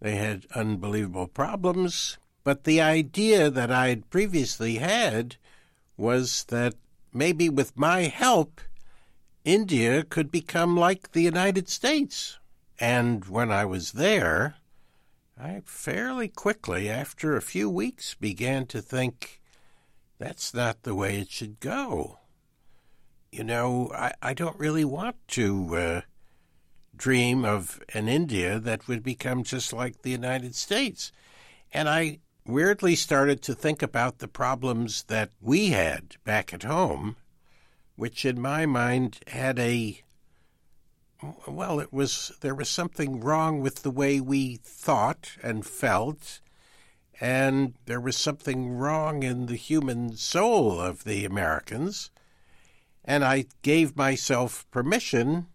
they had unbelievable problems. But the idea that I had previously had was that maybe with my help, India could become like the United States. And when I was there, I fairly quickly, after a few weeks, began to think that's not the way it should go. You know, I, I don't really want to uh, dream of an India that would become just like the United States. And I weirdly started to think about the problems that we had back at home, which in my mind had a well, it was there was something wrong with the way we thought and felt, and there was something wrong in the human soul of the Americans, and I gave myself permission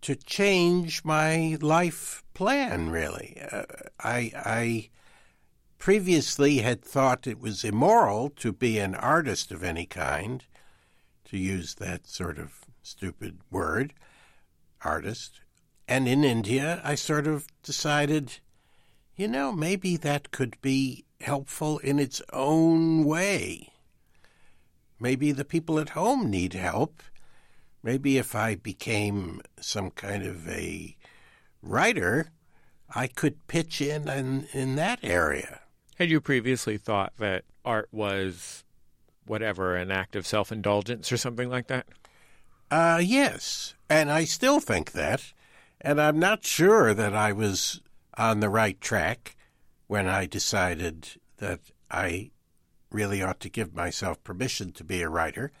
to change my life plan. Really, uh, I I previously had thought it was immoral to be an artist of any kind, to use that sort of stupid word artist. And in India, I sort of decided, you know, maybe that could be helpful in its own way. Maybe the people at home need help. Maybe if I became some kind of a writer, I could pitch in in, in that area. Had you previously thought that art was whatever, an act of self indulgence or something like that? Uh, yes. And I still think that. And I'm not sure that I was on the right track when I decided that I really ought to give myself permission to be a writer.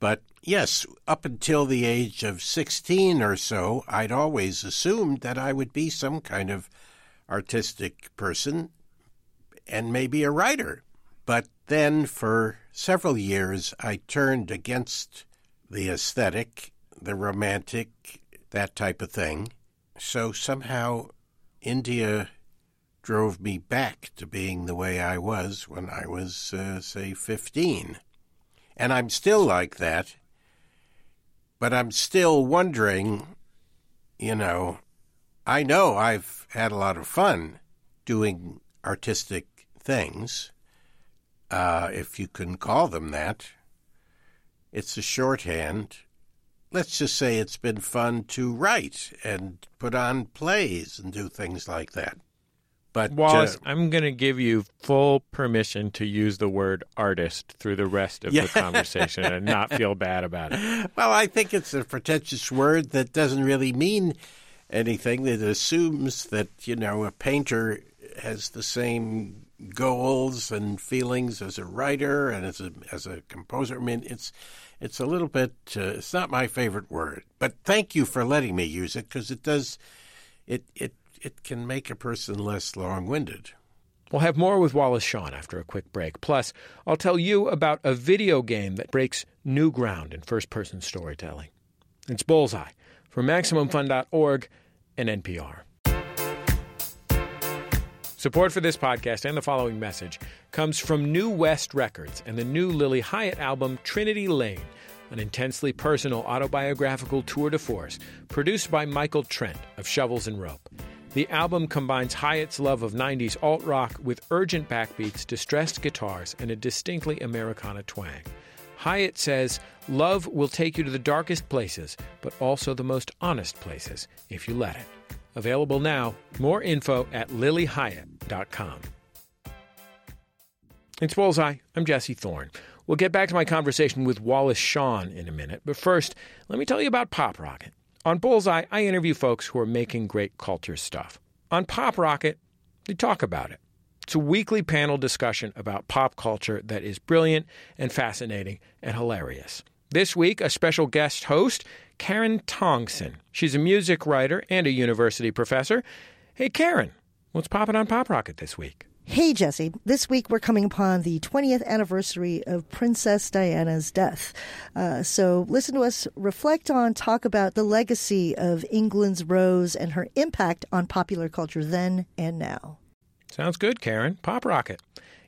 But yes, up until the age of 16 or so, I'd always assumed that I would be some kind of artistic person and maybe a writer. But then for several years, I turned against the aesthetic, the romantic, that type of thing. So somehow India drove me back to being the way I was when I was, uh, say, 15. And I'm still like that, but I'm still wondering, you know, I know I've had a lot of fun doing artistic things, uh, if you can call them that. It's a shorthand. Let's just say it's been fun to write and put on plays and do things like that. But Wallace, uh, I'm going to give you full permission to use the word artist through the rest of Yeah. the conversation and not feel bad about it. well, I think it's a pretentious word that doesn't really mean anything. That assumes that you know a painter has the same goals and feelings as a writer and as a as a composer. I mean, it's it's a little bit. Uh, it's not my favorite word, but thank you for letting me use it because it does. It it it can make a person less long-winded. We'll have more with Wallace Shawn after a quick break. Plus, I'll tell you about a video game that breaks new ground in first person storytelling. It's Bullseye from MaximumFun.org and NPR. Support for this podcast and the following message comes from New West Records and the new Lilly Hiatt album, Trinity Lane, an intensely personal autobiographical tour de force produced by Michael Trent of Shovels and Rope. The album combines Hiatt's love of 90s alt rock with urgent backbeats, distressed guitars, and a distinctly Americana twang. Hiatt says, Love will take you to the darkest places, but also the most honest places if you let it. Available now. More info at lillyhiatt.com. It's Bullseye. I'm Jesse Thorn. We'll get back to my conversation with Wallace Shawn in a minute, but first, let me tell you about Pop Rocket. On Bullseye, I interview folks who are making great culture stuff. On Pop Rocket, they talk about it. It's a weekly panel discussion about pop culture that is brilliant and fascinating and hilarious. This week, a special guest host, Karen Tongson. She's a music writer and a university professor. Hey, Karen, what's popping on Pop Rocket this week? Hey, Jesse. This week we're coming upon the 20th anniversary of Princess Diana's death. Uh, so listen to us reflect on, talk about the legacy of England's Rose and her impact on popular culture then and now. Sounds good, Karen. Pop Rocket.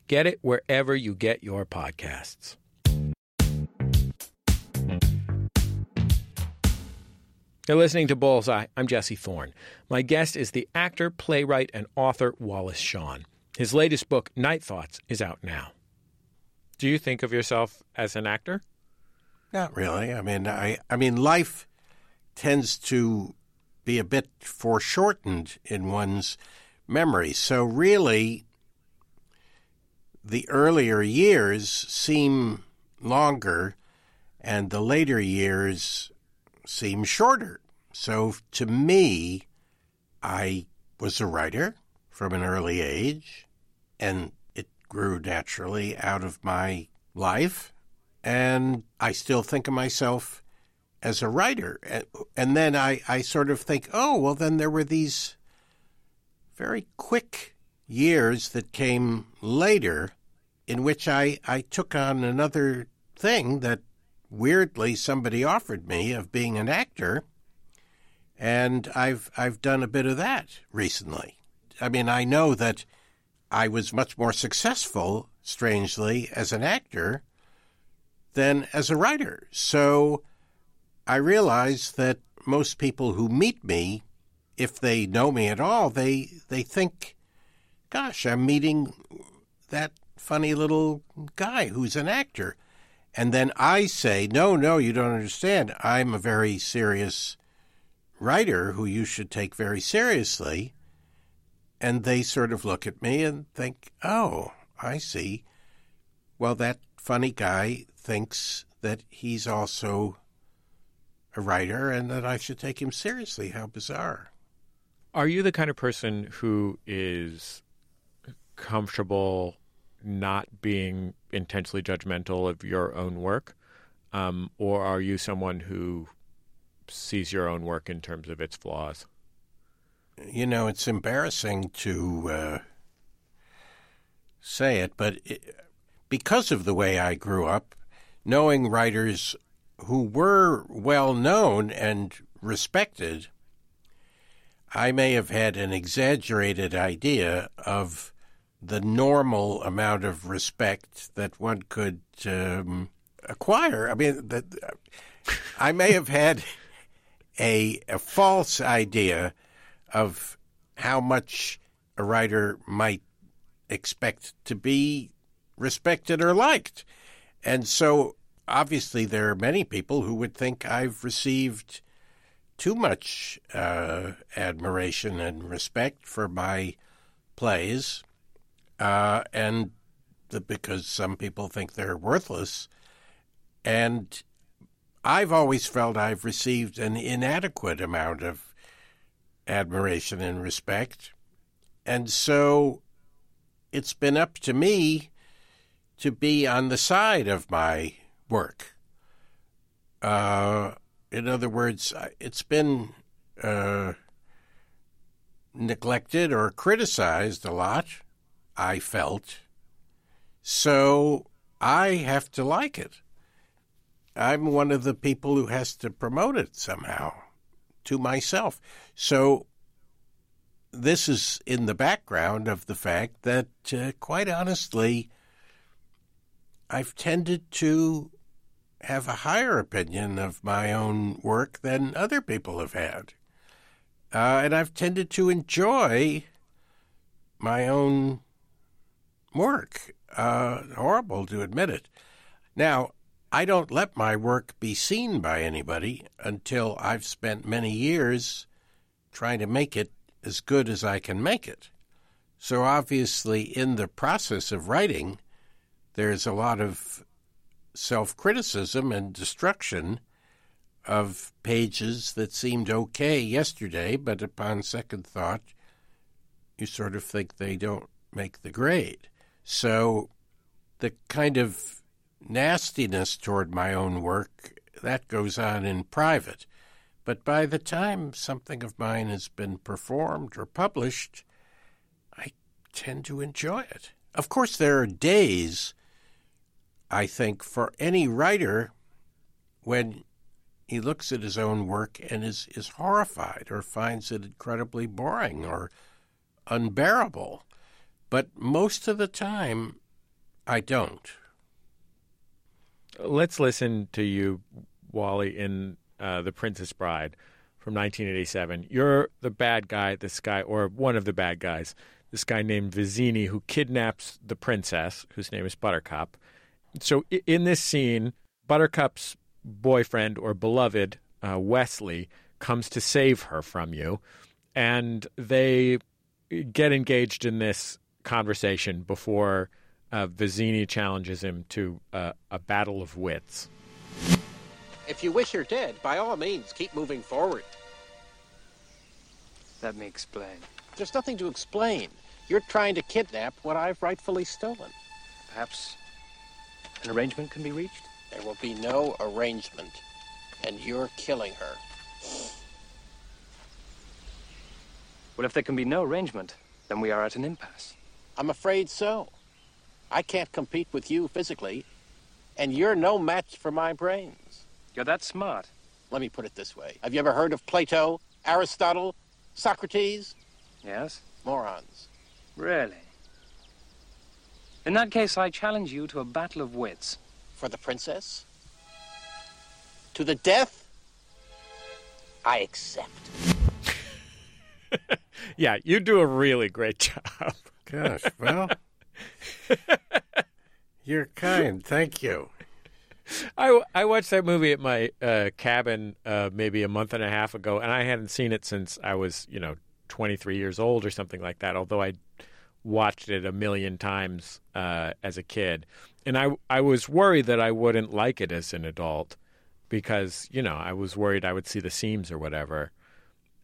Get it wherever you get your podcasts. You're listening to Bullseye. I'm Jesse Thorn. My guest is the actor, playwright, and author Wallace Shawn. His latest book, Night Thoughts, is out now. Do you think of yourself as an actor? Not really. I mean, I I mean, life tends to be a bit foreshortened in one's memory. So really, the earlier years seem longer, and the later years seem shorter. So to me, I was a writer from an early age, and it grew naturally out of my life. And I still think of myself as a writer. And then I, I sort of think, oh, well, then there were these very quick years that came later in which I, I took on another thing that weirdly somebody offered me of being an actor. And I've I've done a bit of that recently. I mean, I know that I was much more successful, strangely, as an actor than as a writer. So I realize that most people who meet me, if they know me at all, they they think, "Gosh, I'm meeting that funny little guy who's an actor." And then I say, "No, no, you don't understand. I'm a very serious writer who you should take very seriously." And they sort of look at me and think, "Oh, I see. Well, that funny guy thinks that he's also a writer and that I should take him seriously. How bizarre. Are you the kind of person who is comfortable not being intensely judgmental of your own work? Um, or are you someone who sees your own work in terms of its flaws? You know, it's embarrassing to uh, say it, but it, because of the way I grew up, knowing writers who were well known and respected, I may have had an exaggerated idea of the normal amount of respect that one could um, acquire. I mean, that I may have had a, a false idea of how much a writer might expect to be respected or liked. And so obviously there are many people who would think I've received too much uh, admiration and respect for my plays, uh, and because some people think they're worthless. And I've always felt I've received an inadequate amount of admiration and respect. And so it's been up to me to be on the side of my work. Uh, in other words, it's been uh, neglected or criticized a lot, I felt. So I have to like it. I'm one of the people who has to promote it somehow to myself. So this is in the background of the fact that, uh, quite honestly, I've tended to have a higher opinion of my own work than other people have had. uh, and I've tended to enjoy my own work. Uh, horrible to admit it. Now, I don't let my work be seen by anybody until I've spent many years trying to make it as good as I can make it. So, obviously, in the process of writing, there's a lot of self criticism and destruction of pages that seemed okay yesterday, but upon second thought, you sort of think they don't make the grade. So, the kind of nastiness toward my own work, that goes on in private. But by the time something of mine has been performed or published, I tend to enjoy it. Of course, there are days, I think, for any writer when he looks at his own work and is, is horrified or finds it incredibly boring or unbearable. But most of the time, I don't. Let's listen to you, Wally, in uh, The Princess Bride from 1987. You're the bad guy, this guy, or one of the bad guys, this guy named Vizzini, who kidnaps the princess, whose name is Buttercup. So in this scene, Buttercup's boyfriend or beloved, uh, Westley, comes to save her from you. And they get engaged in this conversation before uh, Vizzini challenges him to uh, a battle of wits. If you wish her dead, by all means, keep moving forward. Let me explain. There's nothing to explain. You're trying to kidnap what I've rightfully stolen. Perhaps an arrangement can be reached? There will be no arrangement, and you're killing her. Well, if there can be no arrangement, then we are at an impasse. I'm afraid so. I can't compete with you physically, and you're no match for my brains. You're that smart. Let me put it this way. Have you ever heard of Plato, Aristotle, Socrates? Yes? Morons. Really? In that case, I challenge you to a battle of wits. For the princess? To the death? I accept. yeah, you do a really great job. Gosh, well, you're kind. Thank you. I, I watched that movie at my uh, cabin uh, maybe a month and a half ago, and I hadn't seen it since I was, you know, 23 years old or something like that, although I watched it a million times uh, as a kid. And I, I was worried that I wouldn't like it as an adult because, you know, I was worried I would see the seams or whatever.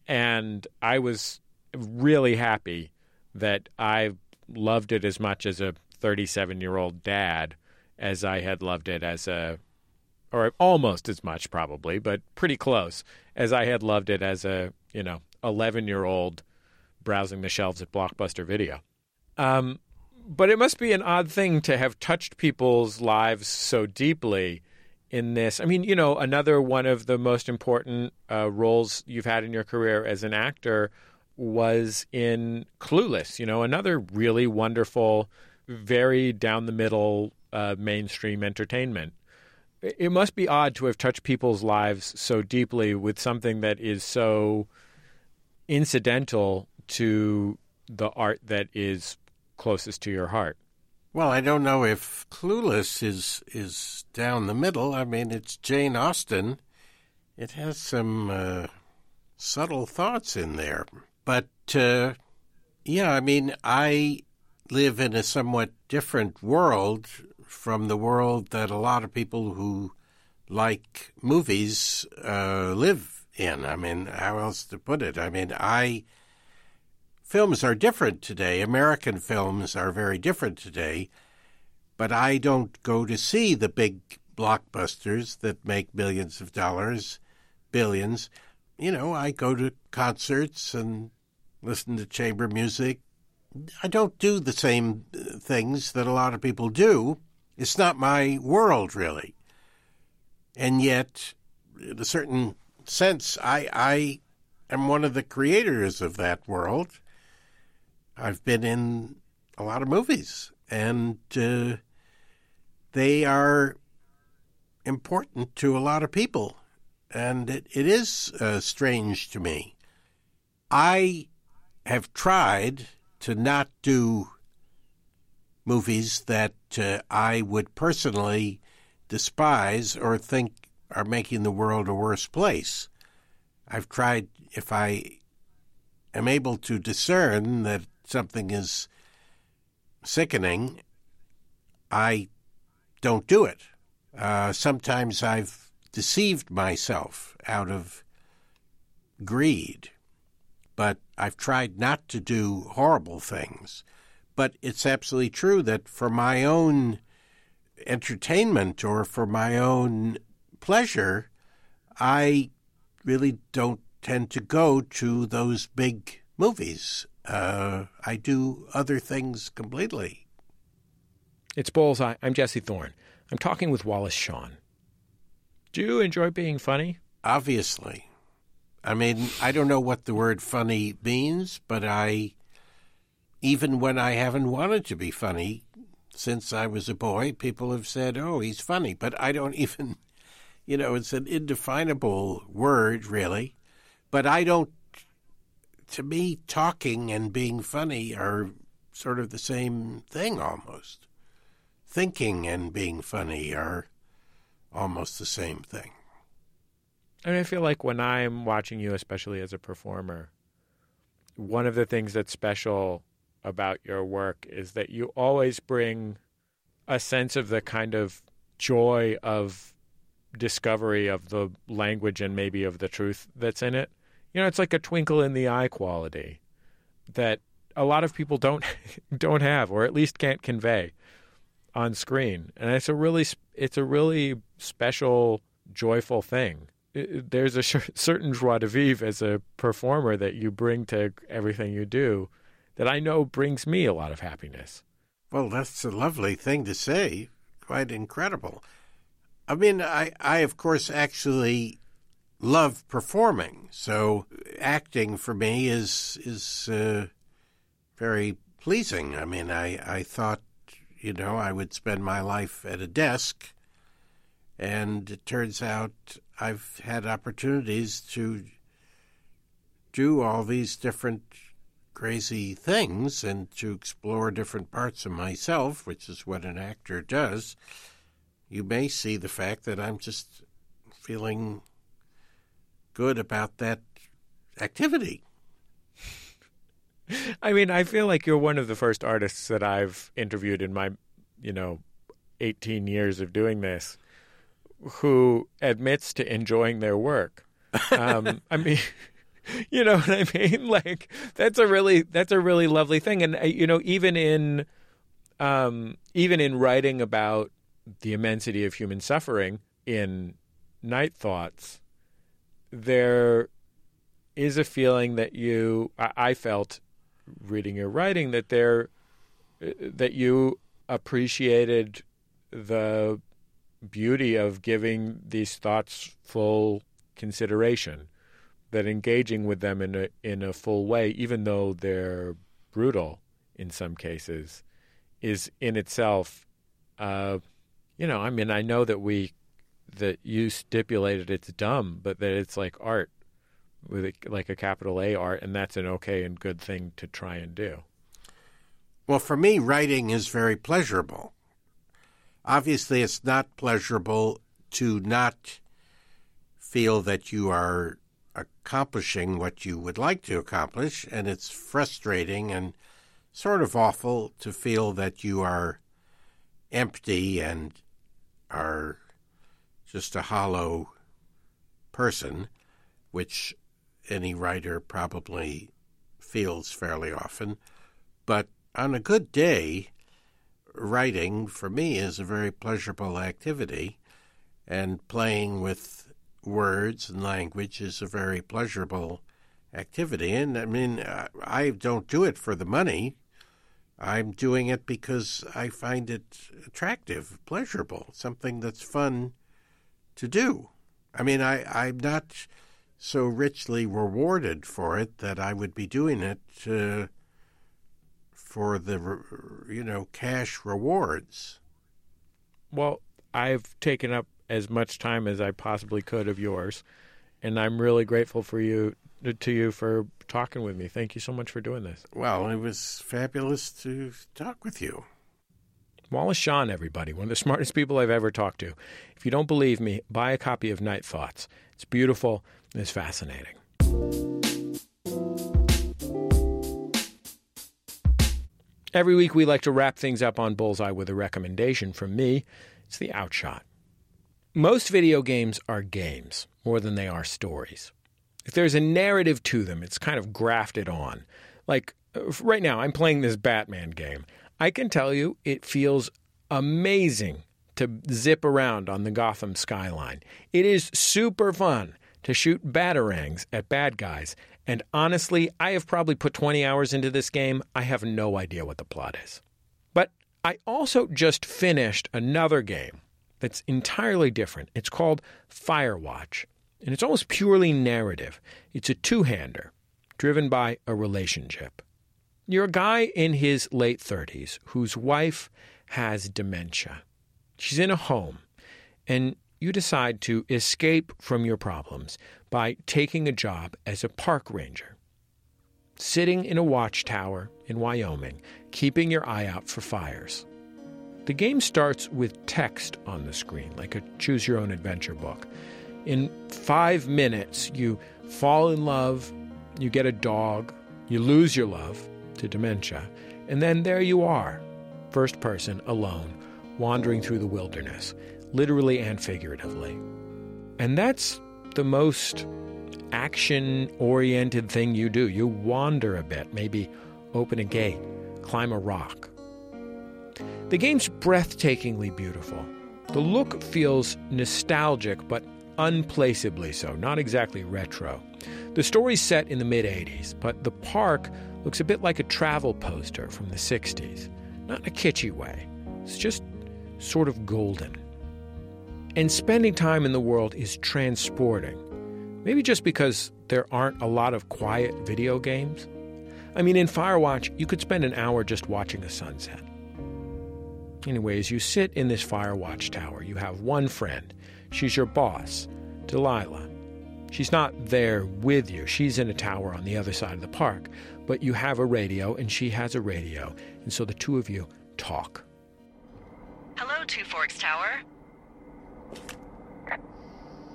And I was really happy that I loved it as much as a 37 year old dad as I had loved it as a, or almost as much probably, but pretty close as I had loved it as a, you know, 11 year old browsing the shelves at Blockbuster Video. Um, but it must be an odd thing to have touched people's lives so deeply in this. I mean, you know, another one of the most important uh, roles you've had in your career as an actor was in Clueless, you know, another really wonderful, very down the middle uh, mainstream entertainment. It must be odd to have touched people's lives so deeply with something that is so incidental to the art that is closest to your heart. Well, I don't know if Clueless is is down the middle. I mean, it's Jane Austen. It has some uh, subtle thoughts in there, but uh, yeah, I mean, I live in a somewhat different world from the world that a lot of people who like movies uh, live in. I mean, how else to put it? I mean, I films are different today. American films are very different today, but I don't go to see the big blockbusters that make millions of dollars, billions. You know, I go to concerts and listen to chamber music. I don't do the same things that a lot of people do. It's not my world, really. And yet, in a certain sense, I, I am one of the creators of that world. I've been in a lot of movies, and uh, they are important to a lot of people. And it, it is uh, strange to me I have tried to not do movies that uh, I would personally despise or think are making the world a worse place. I've tried, if I am able to discern that something is sickening, I don't do it. Uh, sometimes I've deceived myself out of greed, but I've tried not to do horrible things. But it's absolutely true that for my own entertainment or for my own pleasure, I really don't tend to go to those big movies. Uh, I do other things completely. It's Bullseye. I'm Jesse Thorn. I'm talking with Wallace Shawn. Do you enjoy being funny? Obviously. I mean, I don't know what the word funny means, but I, even when I haven't wanted to be funny since I was a boy, people have said, oh, he's funny. But I don't even, you know, it's an indefinable word, really. But I don't, to me, talking and being funny are sort of the same thing almost. Thinking and being funny are almost the same thing. Mean, I feel like when I'm watching you, especially as a performer, one of the things that's special about your work is that you always bring a sense of the kind of joy of discovery of the language and maybe of the truth that's in it. You know, it's like a twinkle in the eye quality that a lot of people don't don't have or at least can't convey on screen. And it's a really it's a really special joyful thing there's a certain joie de vivre as a performer that you bring to everything you do that I know brings me a lot of happiness. Well, that's a lovely thing to say. Quite incredible. I mean, I, I of course actually love performing, so acting for me is is uh, very pleasing. I mean, I I thought, you know, I would spend my life at a desk, and it turns out I've had opportunities to do all these different crazy things and to explore different parts of myself, which is what an actor does. You may see the fact that I'm just feeling good about that activity. I mean, I feel like you're one of the first artists that I've interviewed in my, you know, 18 years of doing this who admits to enjoying their work. Um, I mean, you know what I mean? Like that's a really that's a really lovely thing, and uh, you know, even in um, even in writing about the immensity of human suffering in Night Thoughts, there is a feeling that you I, I felt reading your writing that there uh, that you appreciated the beauty of giving these thoughts full consideration, that engaging with them in a in a full way, even though they're brutal in some cases, is in itself, uh, you know. I mean, I know that we that you stipulated it's dumb, but that it's like art with a, like a capital A art, and that's an okay and good thing to try and do. Well, for me, writing is very pleasurable. Obviously, it's not pleasurable to not feel that you are accomplishing what you would like to accomplish, and it's frustrating and sort of awful to feel that you are empty and are just a hollow person, which any writer probably feels fairly often. But on a good day, writing for me is a very pleasurable activity, and playing with words and language is a very pleasurable activity. And I mean, I don't do it for the money. I'm doing it because I find it attractive, pleasurable, something that's fun to do. I mean, I, I'm not so richly rewarded for it that I would be doing it uh, for the you know cash rewards. Well, I've taken up as much time as I possibly could of yours, and I'm really grateful for you to you for talking with me. Thank you so much for doing this. Well, it was fabulous to talk with you. Wallace Shawn, everybody, one of the smartest people I've ever talked to. If you don't believe me, buy a copy of Night Thoughts. It's beautiful and it's fascinating. Every week, we like to wrap things up on Bullseye with a recommendation from me. It's the Outshot. Most video games are games more than they are stories. If there's a narrative to them, it's kind of grafted on. Like uh, right now, I'm playing this Batman game. I can tell you it feels amazing to zip around on the Gotham skyline. It is super fun to shoot batarangs at bad guys. And honestly, I have probably put 20 hours into this game. I have no idea what the plot is. But I also just finished another game that's entirely different. It's called Firewatch, and it's almost purely narrative. It's a two hander driven by a relationship. You're a guy in his late 30s whose wife has dementia. She's in a home, and you decide to escape from your problems by taking a job as a park ranger. Sitting in a watchtower in Wyoming, keeping your eye out for fires. The game starts with text on the screen, like a choose your own adventure book. In five minutes, you fall in love, you get a dog, you lose your love to dementia, and then there you are, first person, alone, wandering through the wilderness, literally and figuratively. And that's the most action oriented thing you do. You wander a bit, maybe open a gate, climb a rock. The game's breathtakingly beautiful. The look feels nostalgic, but unplaceably so, not exactly retro. The story's set in the mid 80s, but the park looks a bit like a travel poster from the 60s. Not in a kitschy way, it's just sort of golden. And spending time in the world is transporting. Maybe just because there aren't a lot of quiet video games. I mean, in Firewatch, you could spend an hour just watching a sunset. Anyways, you sit in this Firewatch tower. You have one friend. She's your boss, Delilah. She's not there with you. She's in a tower on the other side of the park. But you have a radio, and she has a radio. And so the two of you talk. Hello, Two Forks Tower.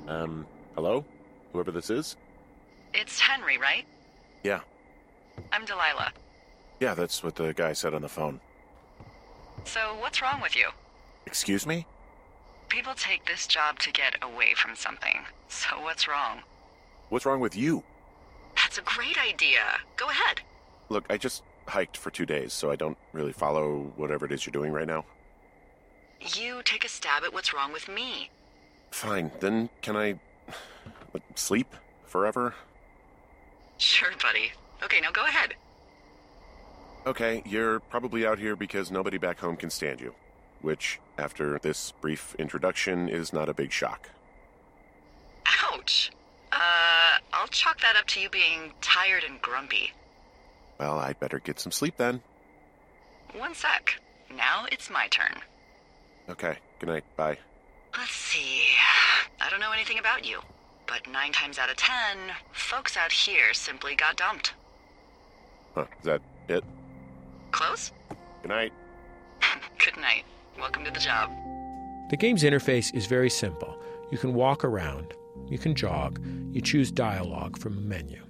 Um, hello? Whoever this is? It's Henry, right? Yeah. I'm Delilah. Yeah, that's what the guy said on the phone. So, what's wrong with you? Excuse me? People take this job to get away from something. So, what's wrong? What's wrong with you? That's a great idea. Go ahead. Look, I just hiked for two days, so I don't really follow whatever it is you're doing right now. You take a stab at what's wrong with me. Fine, then can I. Like, sleep forever? Sure, buddy. Okay, now go ahead. Okay, you're probably out here because nobody back home can stand you. Which, after this brief introduction, is not a big shock. Ouch. Uh, I'll chalk that up to you being tired and grumpy. Well, I'd better get some sleep then. One sec. Now it's my turn. Okay, good night. Bye. Let's see. I don't know anything about you, but nine times out of ten, folks out here simply got dumped. Huh, is that it? Close? Good night. Good night. Welcome to the job. The game's interface is very simple. You can walk around, you can jog, you choose dialogue from a menu.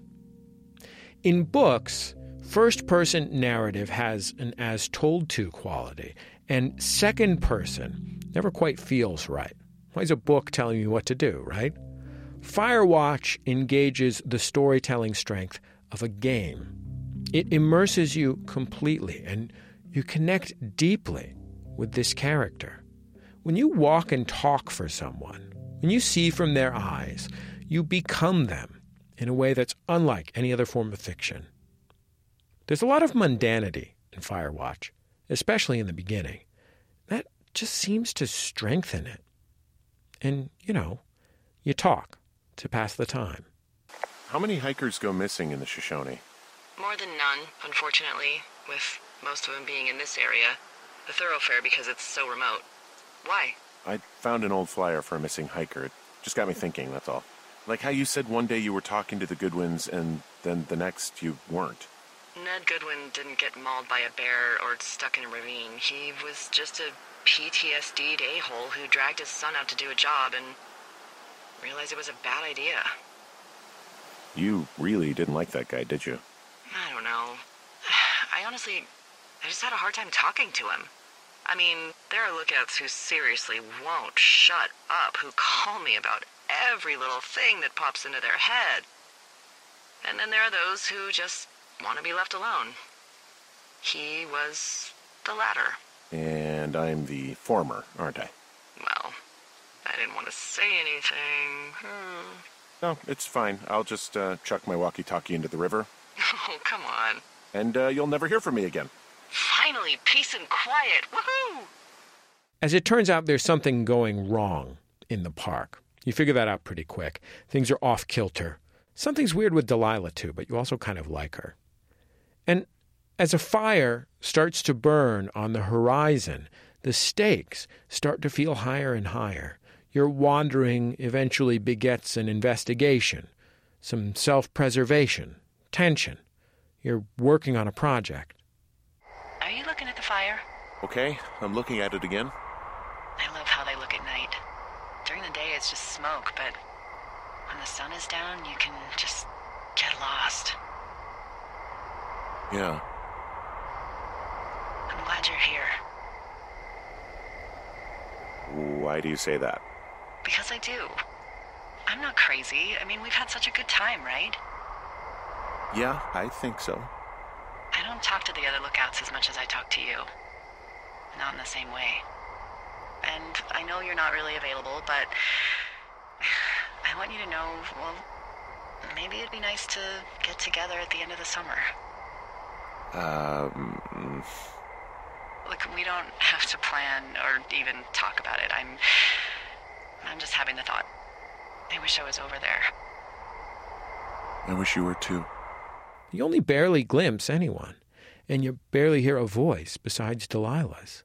In books, first person narrative has an as told to quality, and second person never quite feels right. Why is a book telling you what to do, right? Firewatch engages the storytelling strength of a game. It immerses you completely, and you connect deeply with this character. When you walk and talk for someone, when you see from their eyes, you become them in a way that's unlike any other form of fiction. There's a lot of mundanity in Firewatch, especially in the beginning. That just seems to strengthen it. And, you know, you talk to pass the time. How many hikers go missing in the Shoshone? More than none, unfortunately, with most of them being in this area. The thoroughfare because it's so remote. Why? I found an old flyer for a missing hiker. It just got me thinking, that's all. Like how you said one day you were talking to the Goodwins and then the next you weren't. Ned Goodwin didn't get mauled by a bear or stuck in a ravine. He was just a PTSD'd a-hole who dragged his son out to do a job and realized it was a bad idea. You really didn't like that guy, did you? I don't know. I honestly, I just had a hard time talking to him. I mean, there are lookouts who seriously won't shut up, who call me about every little thing that pops into their head. And then there are those who just want to be left alone. He was the latter. And I'm the former, aren't I? Well, I didn't want to say anything. Hmm. No, it's fine. I'll just uh, chuck my walkie-talkie into the river, Oh, come on. and uh, you'll never hear from me again. Finally, peace and quiet. Woohoo! As it turns out, there's something going wrong in the park. You figure that out pretty quick. Things are off kilter. Something's weird with Delilah, too, but you also kind of like her. And as a fire starts to burn on the horizon, the stakes start to feel higher and higher. Your wandering eventually begets an investigation, some self preservation, tension. You're working on a project. Are you looking at the fire? Okay, I'm looking at it again. I love how they look at night. During the day, it's just smoke, but when the sun is down, you can just get lost. Yeah. I'm glad you're here. Why do you say that? Because I do. I'm not crazy. I mean, we've had such a good time, right? Yeah, I think so. I don't talk to the other lookouts as much as I talk to you. Not in the same way. And I know you're not really available, but I want you to know, well, maybe it'd be nice to get together at the end of the summer. Um, Look, we don't have to plan or even talk about it. I'm I'm just having the thought. I wish I was over there. I wish you were too. You only barely glimpse anyone, and you barely hear a voice besides Delilah's.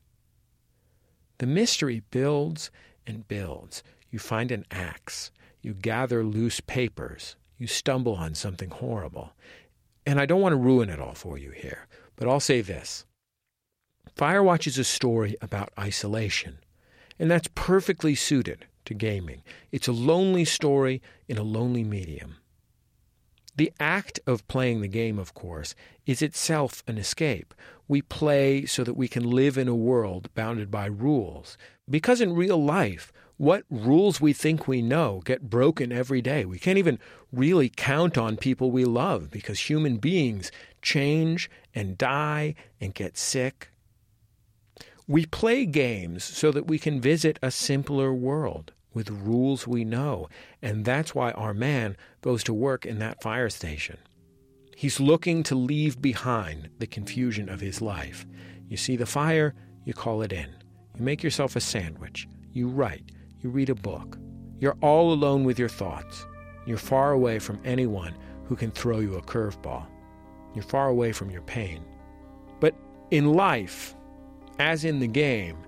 The mystery builds and builds. You find an axe. You gather loose papers. You stumble on something horrible. And I don't want to ruin it all for you here, but I'll say this Firewatch is a story about isolation, and that's perfectly suited to gaming. It's a lonely story in a lonely medium. The act of playing the game, of course, is itself an escape. We play so that we can live in a world bounded by rules. Because in real life, what rules we think we know get broken every day. We can't even really count on people we love because human beings change and die and get sick. We play games so that we can visit a simpler world with rules we know, and that's why our man goes to work in that fire station. He's looking to leave behind the confusion of his life. You see the fire, you call it in. You make yourself a sandwich. You write. You read a book. You're all alone with your thoughts. You're far away from anyone who can throw you a curveball. You're far away from your pain. But in life, as in the game,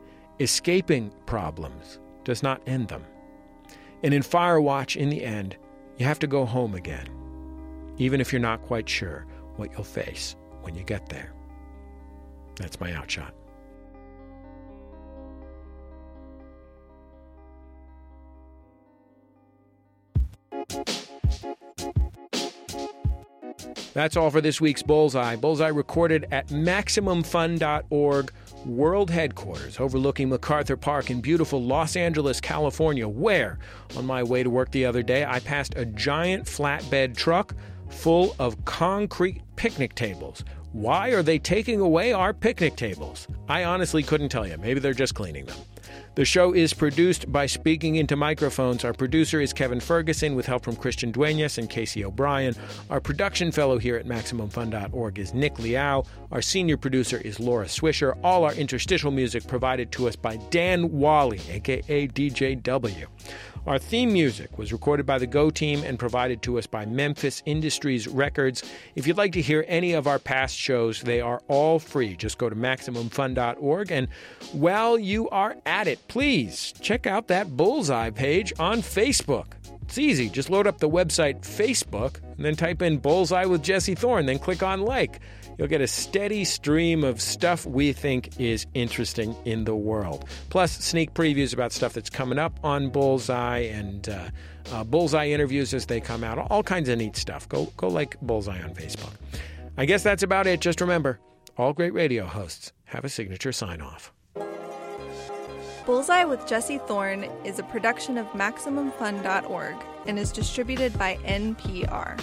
escaping problems does not end them. And in Firewatch, in the end, you have to go home again, even if you're not quite sure what you'll face when you get there. That's my outshot. That's all for this week's Bullseye. Bullseye recorded at MaximumFun.org world headquarters overlooking MacArthur Park in beautiful Los Angeles, California, where, on my way to work the other day, I passed a giant flatbed truck full of concrete picnic tables. Why are they taking away our picnic tables? I honestly couldn't tell you. Maybe they're just cleaning them. The show is produced by Speaking Into Microphones. Our producer is Kevin Ferguson with help from Christian Duenas and Casey O'Brien. Our production fellow here at MaximumFun.org is Nick Liao. Our senior producer is Laura Swisher. All our interstitial music provided to us by Dan Wally, aka DJ W. Our theme music was recorded by the Go team and provided to us by Memphis Industries Records. If you'd like to hear any of our past shows, they are all free. Just go to MaximumFun.org. And while you are at it, please check out that Bullseye page on Facebook. It's easy. Just load up the website Facebook and then type in Bullseye with Jesse Thorn, then click on like. You'll get a steady stream of stuff we think is interesting in the world. Plus, sneak previews about stuff that's coming up on Bullseye and uh, uh, Bullseye interviews as they come out. All kinds of neat stuff. Go, go like Bullseye on Facebook. I guess that's about it. Just remember all great radio hosts have a signature sign off. Bullseye with Jesse Thorn is a production of MaximumFun.org and is distributed by NPR.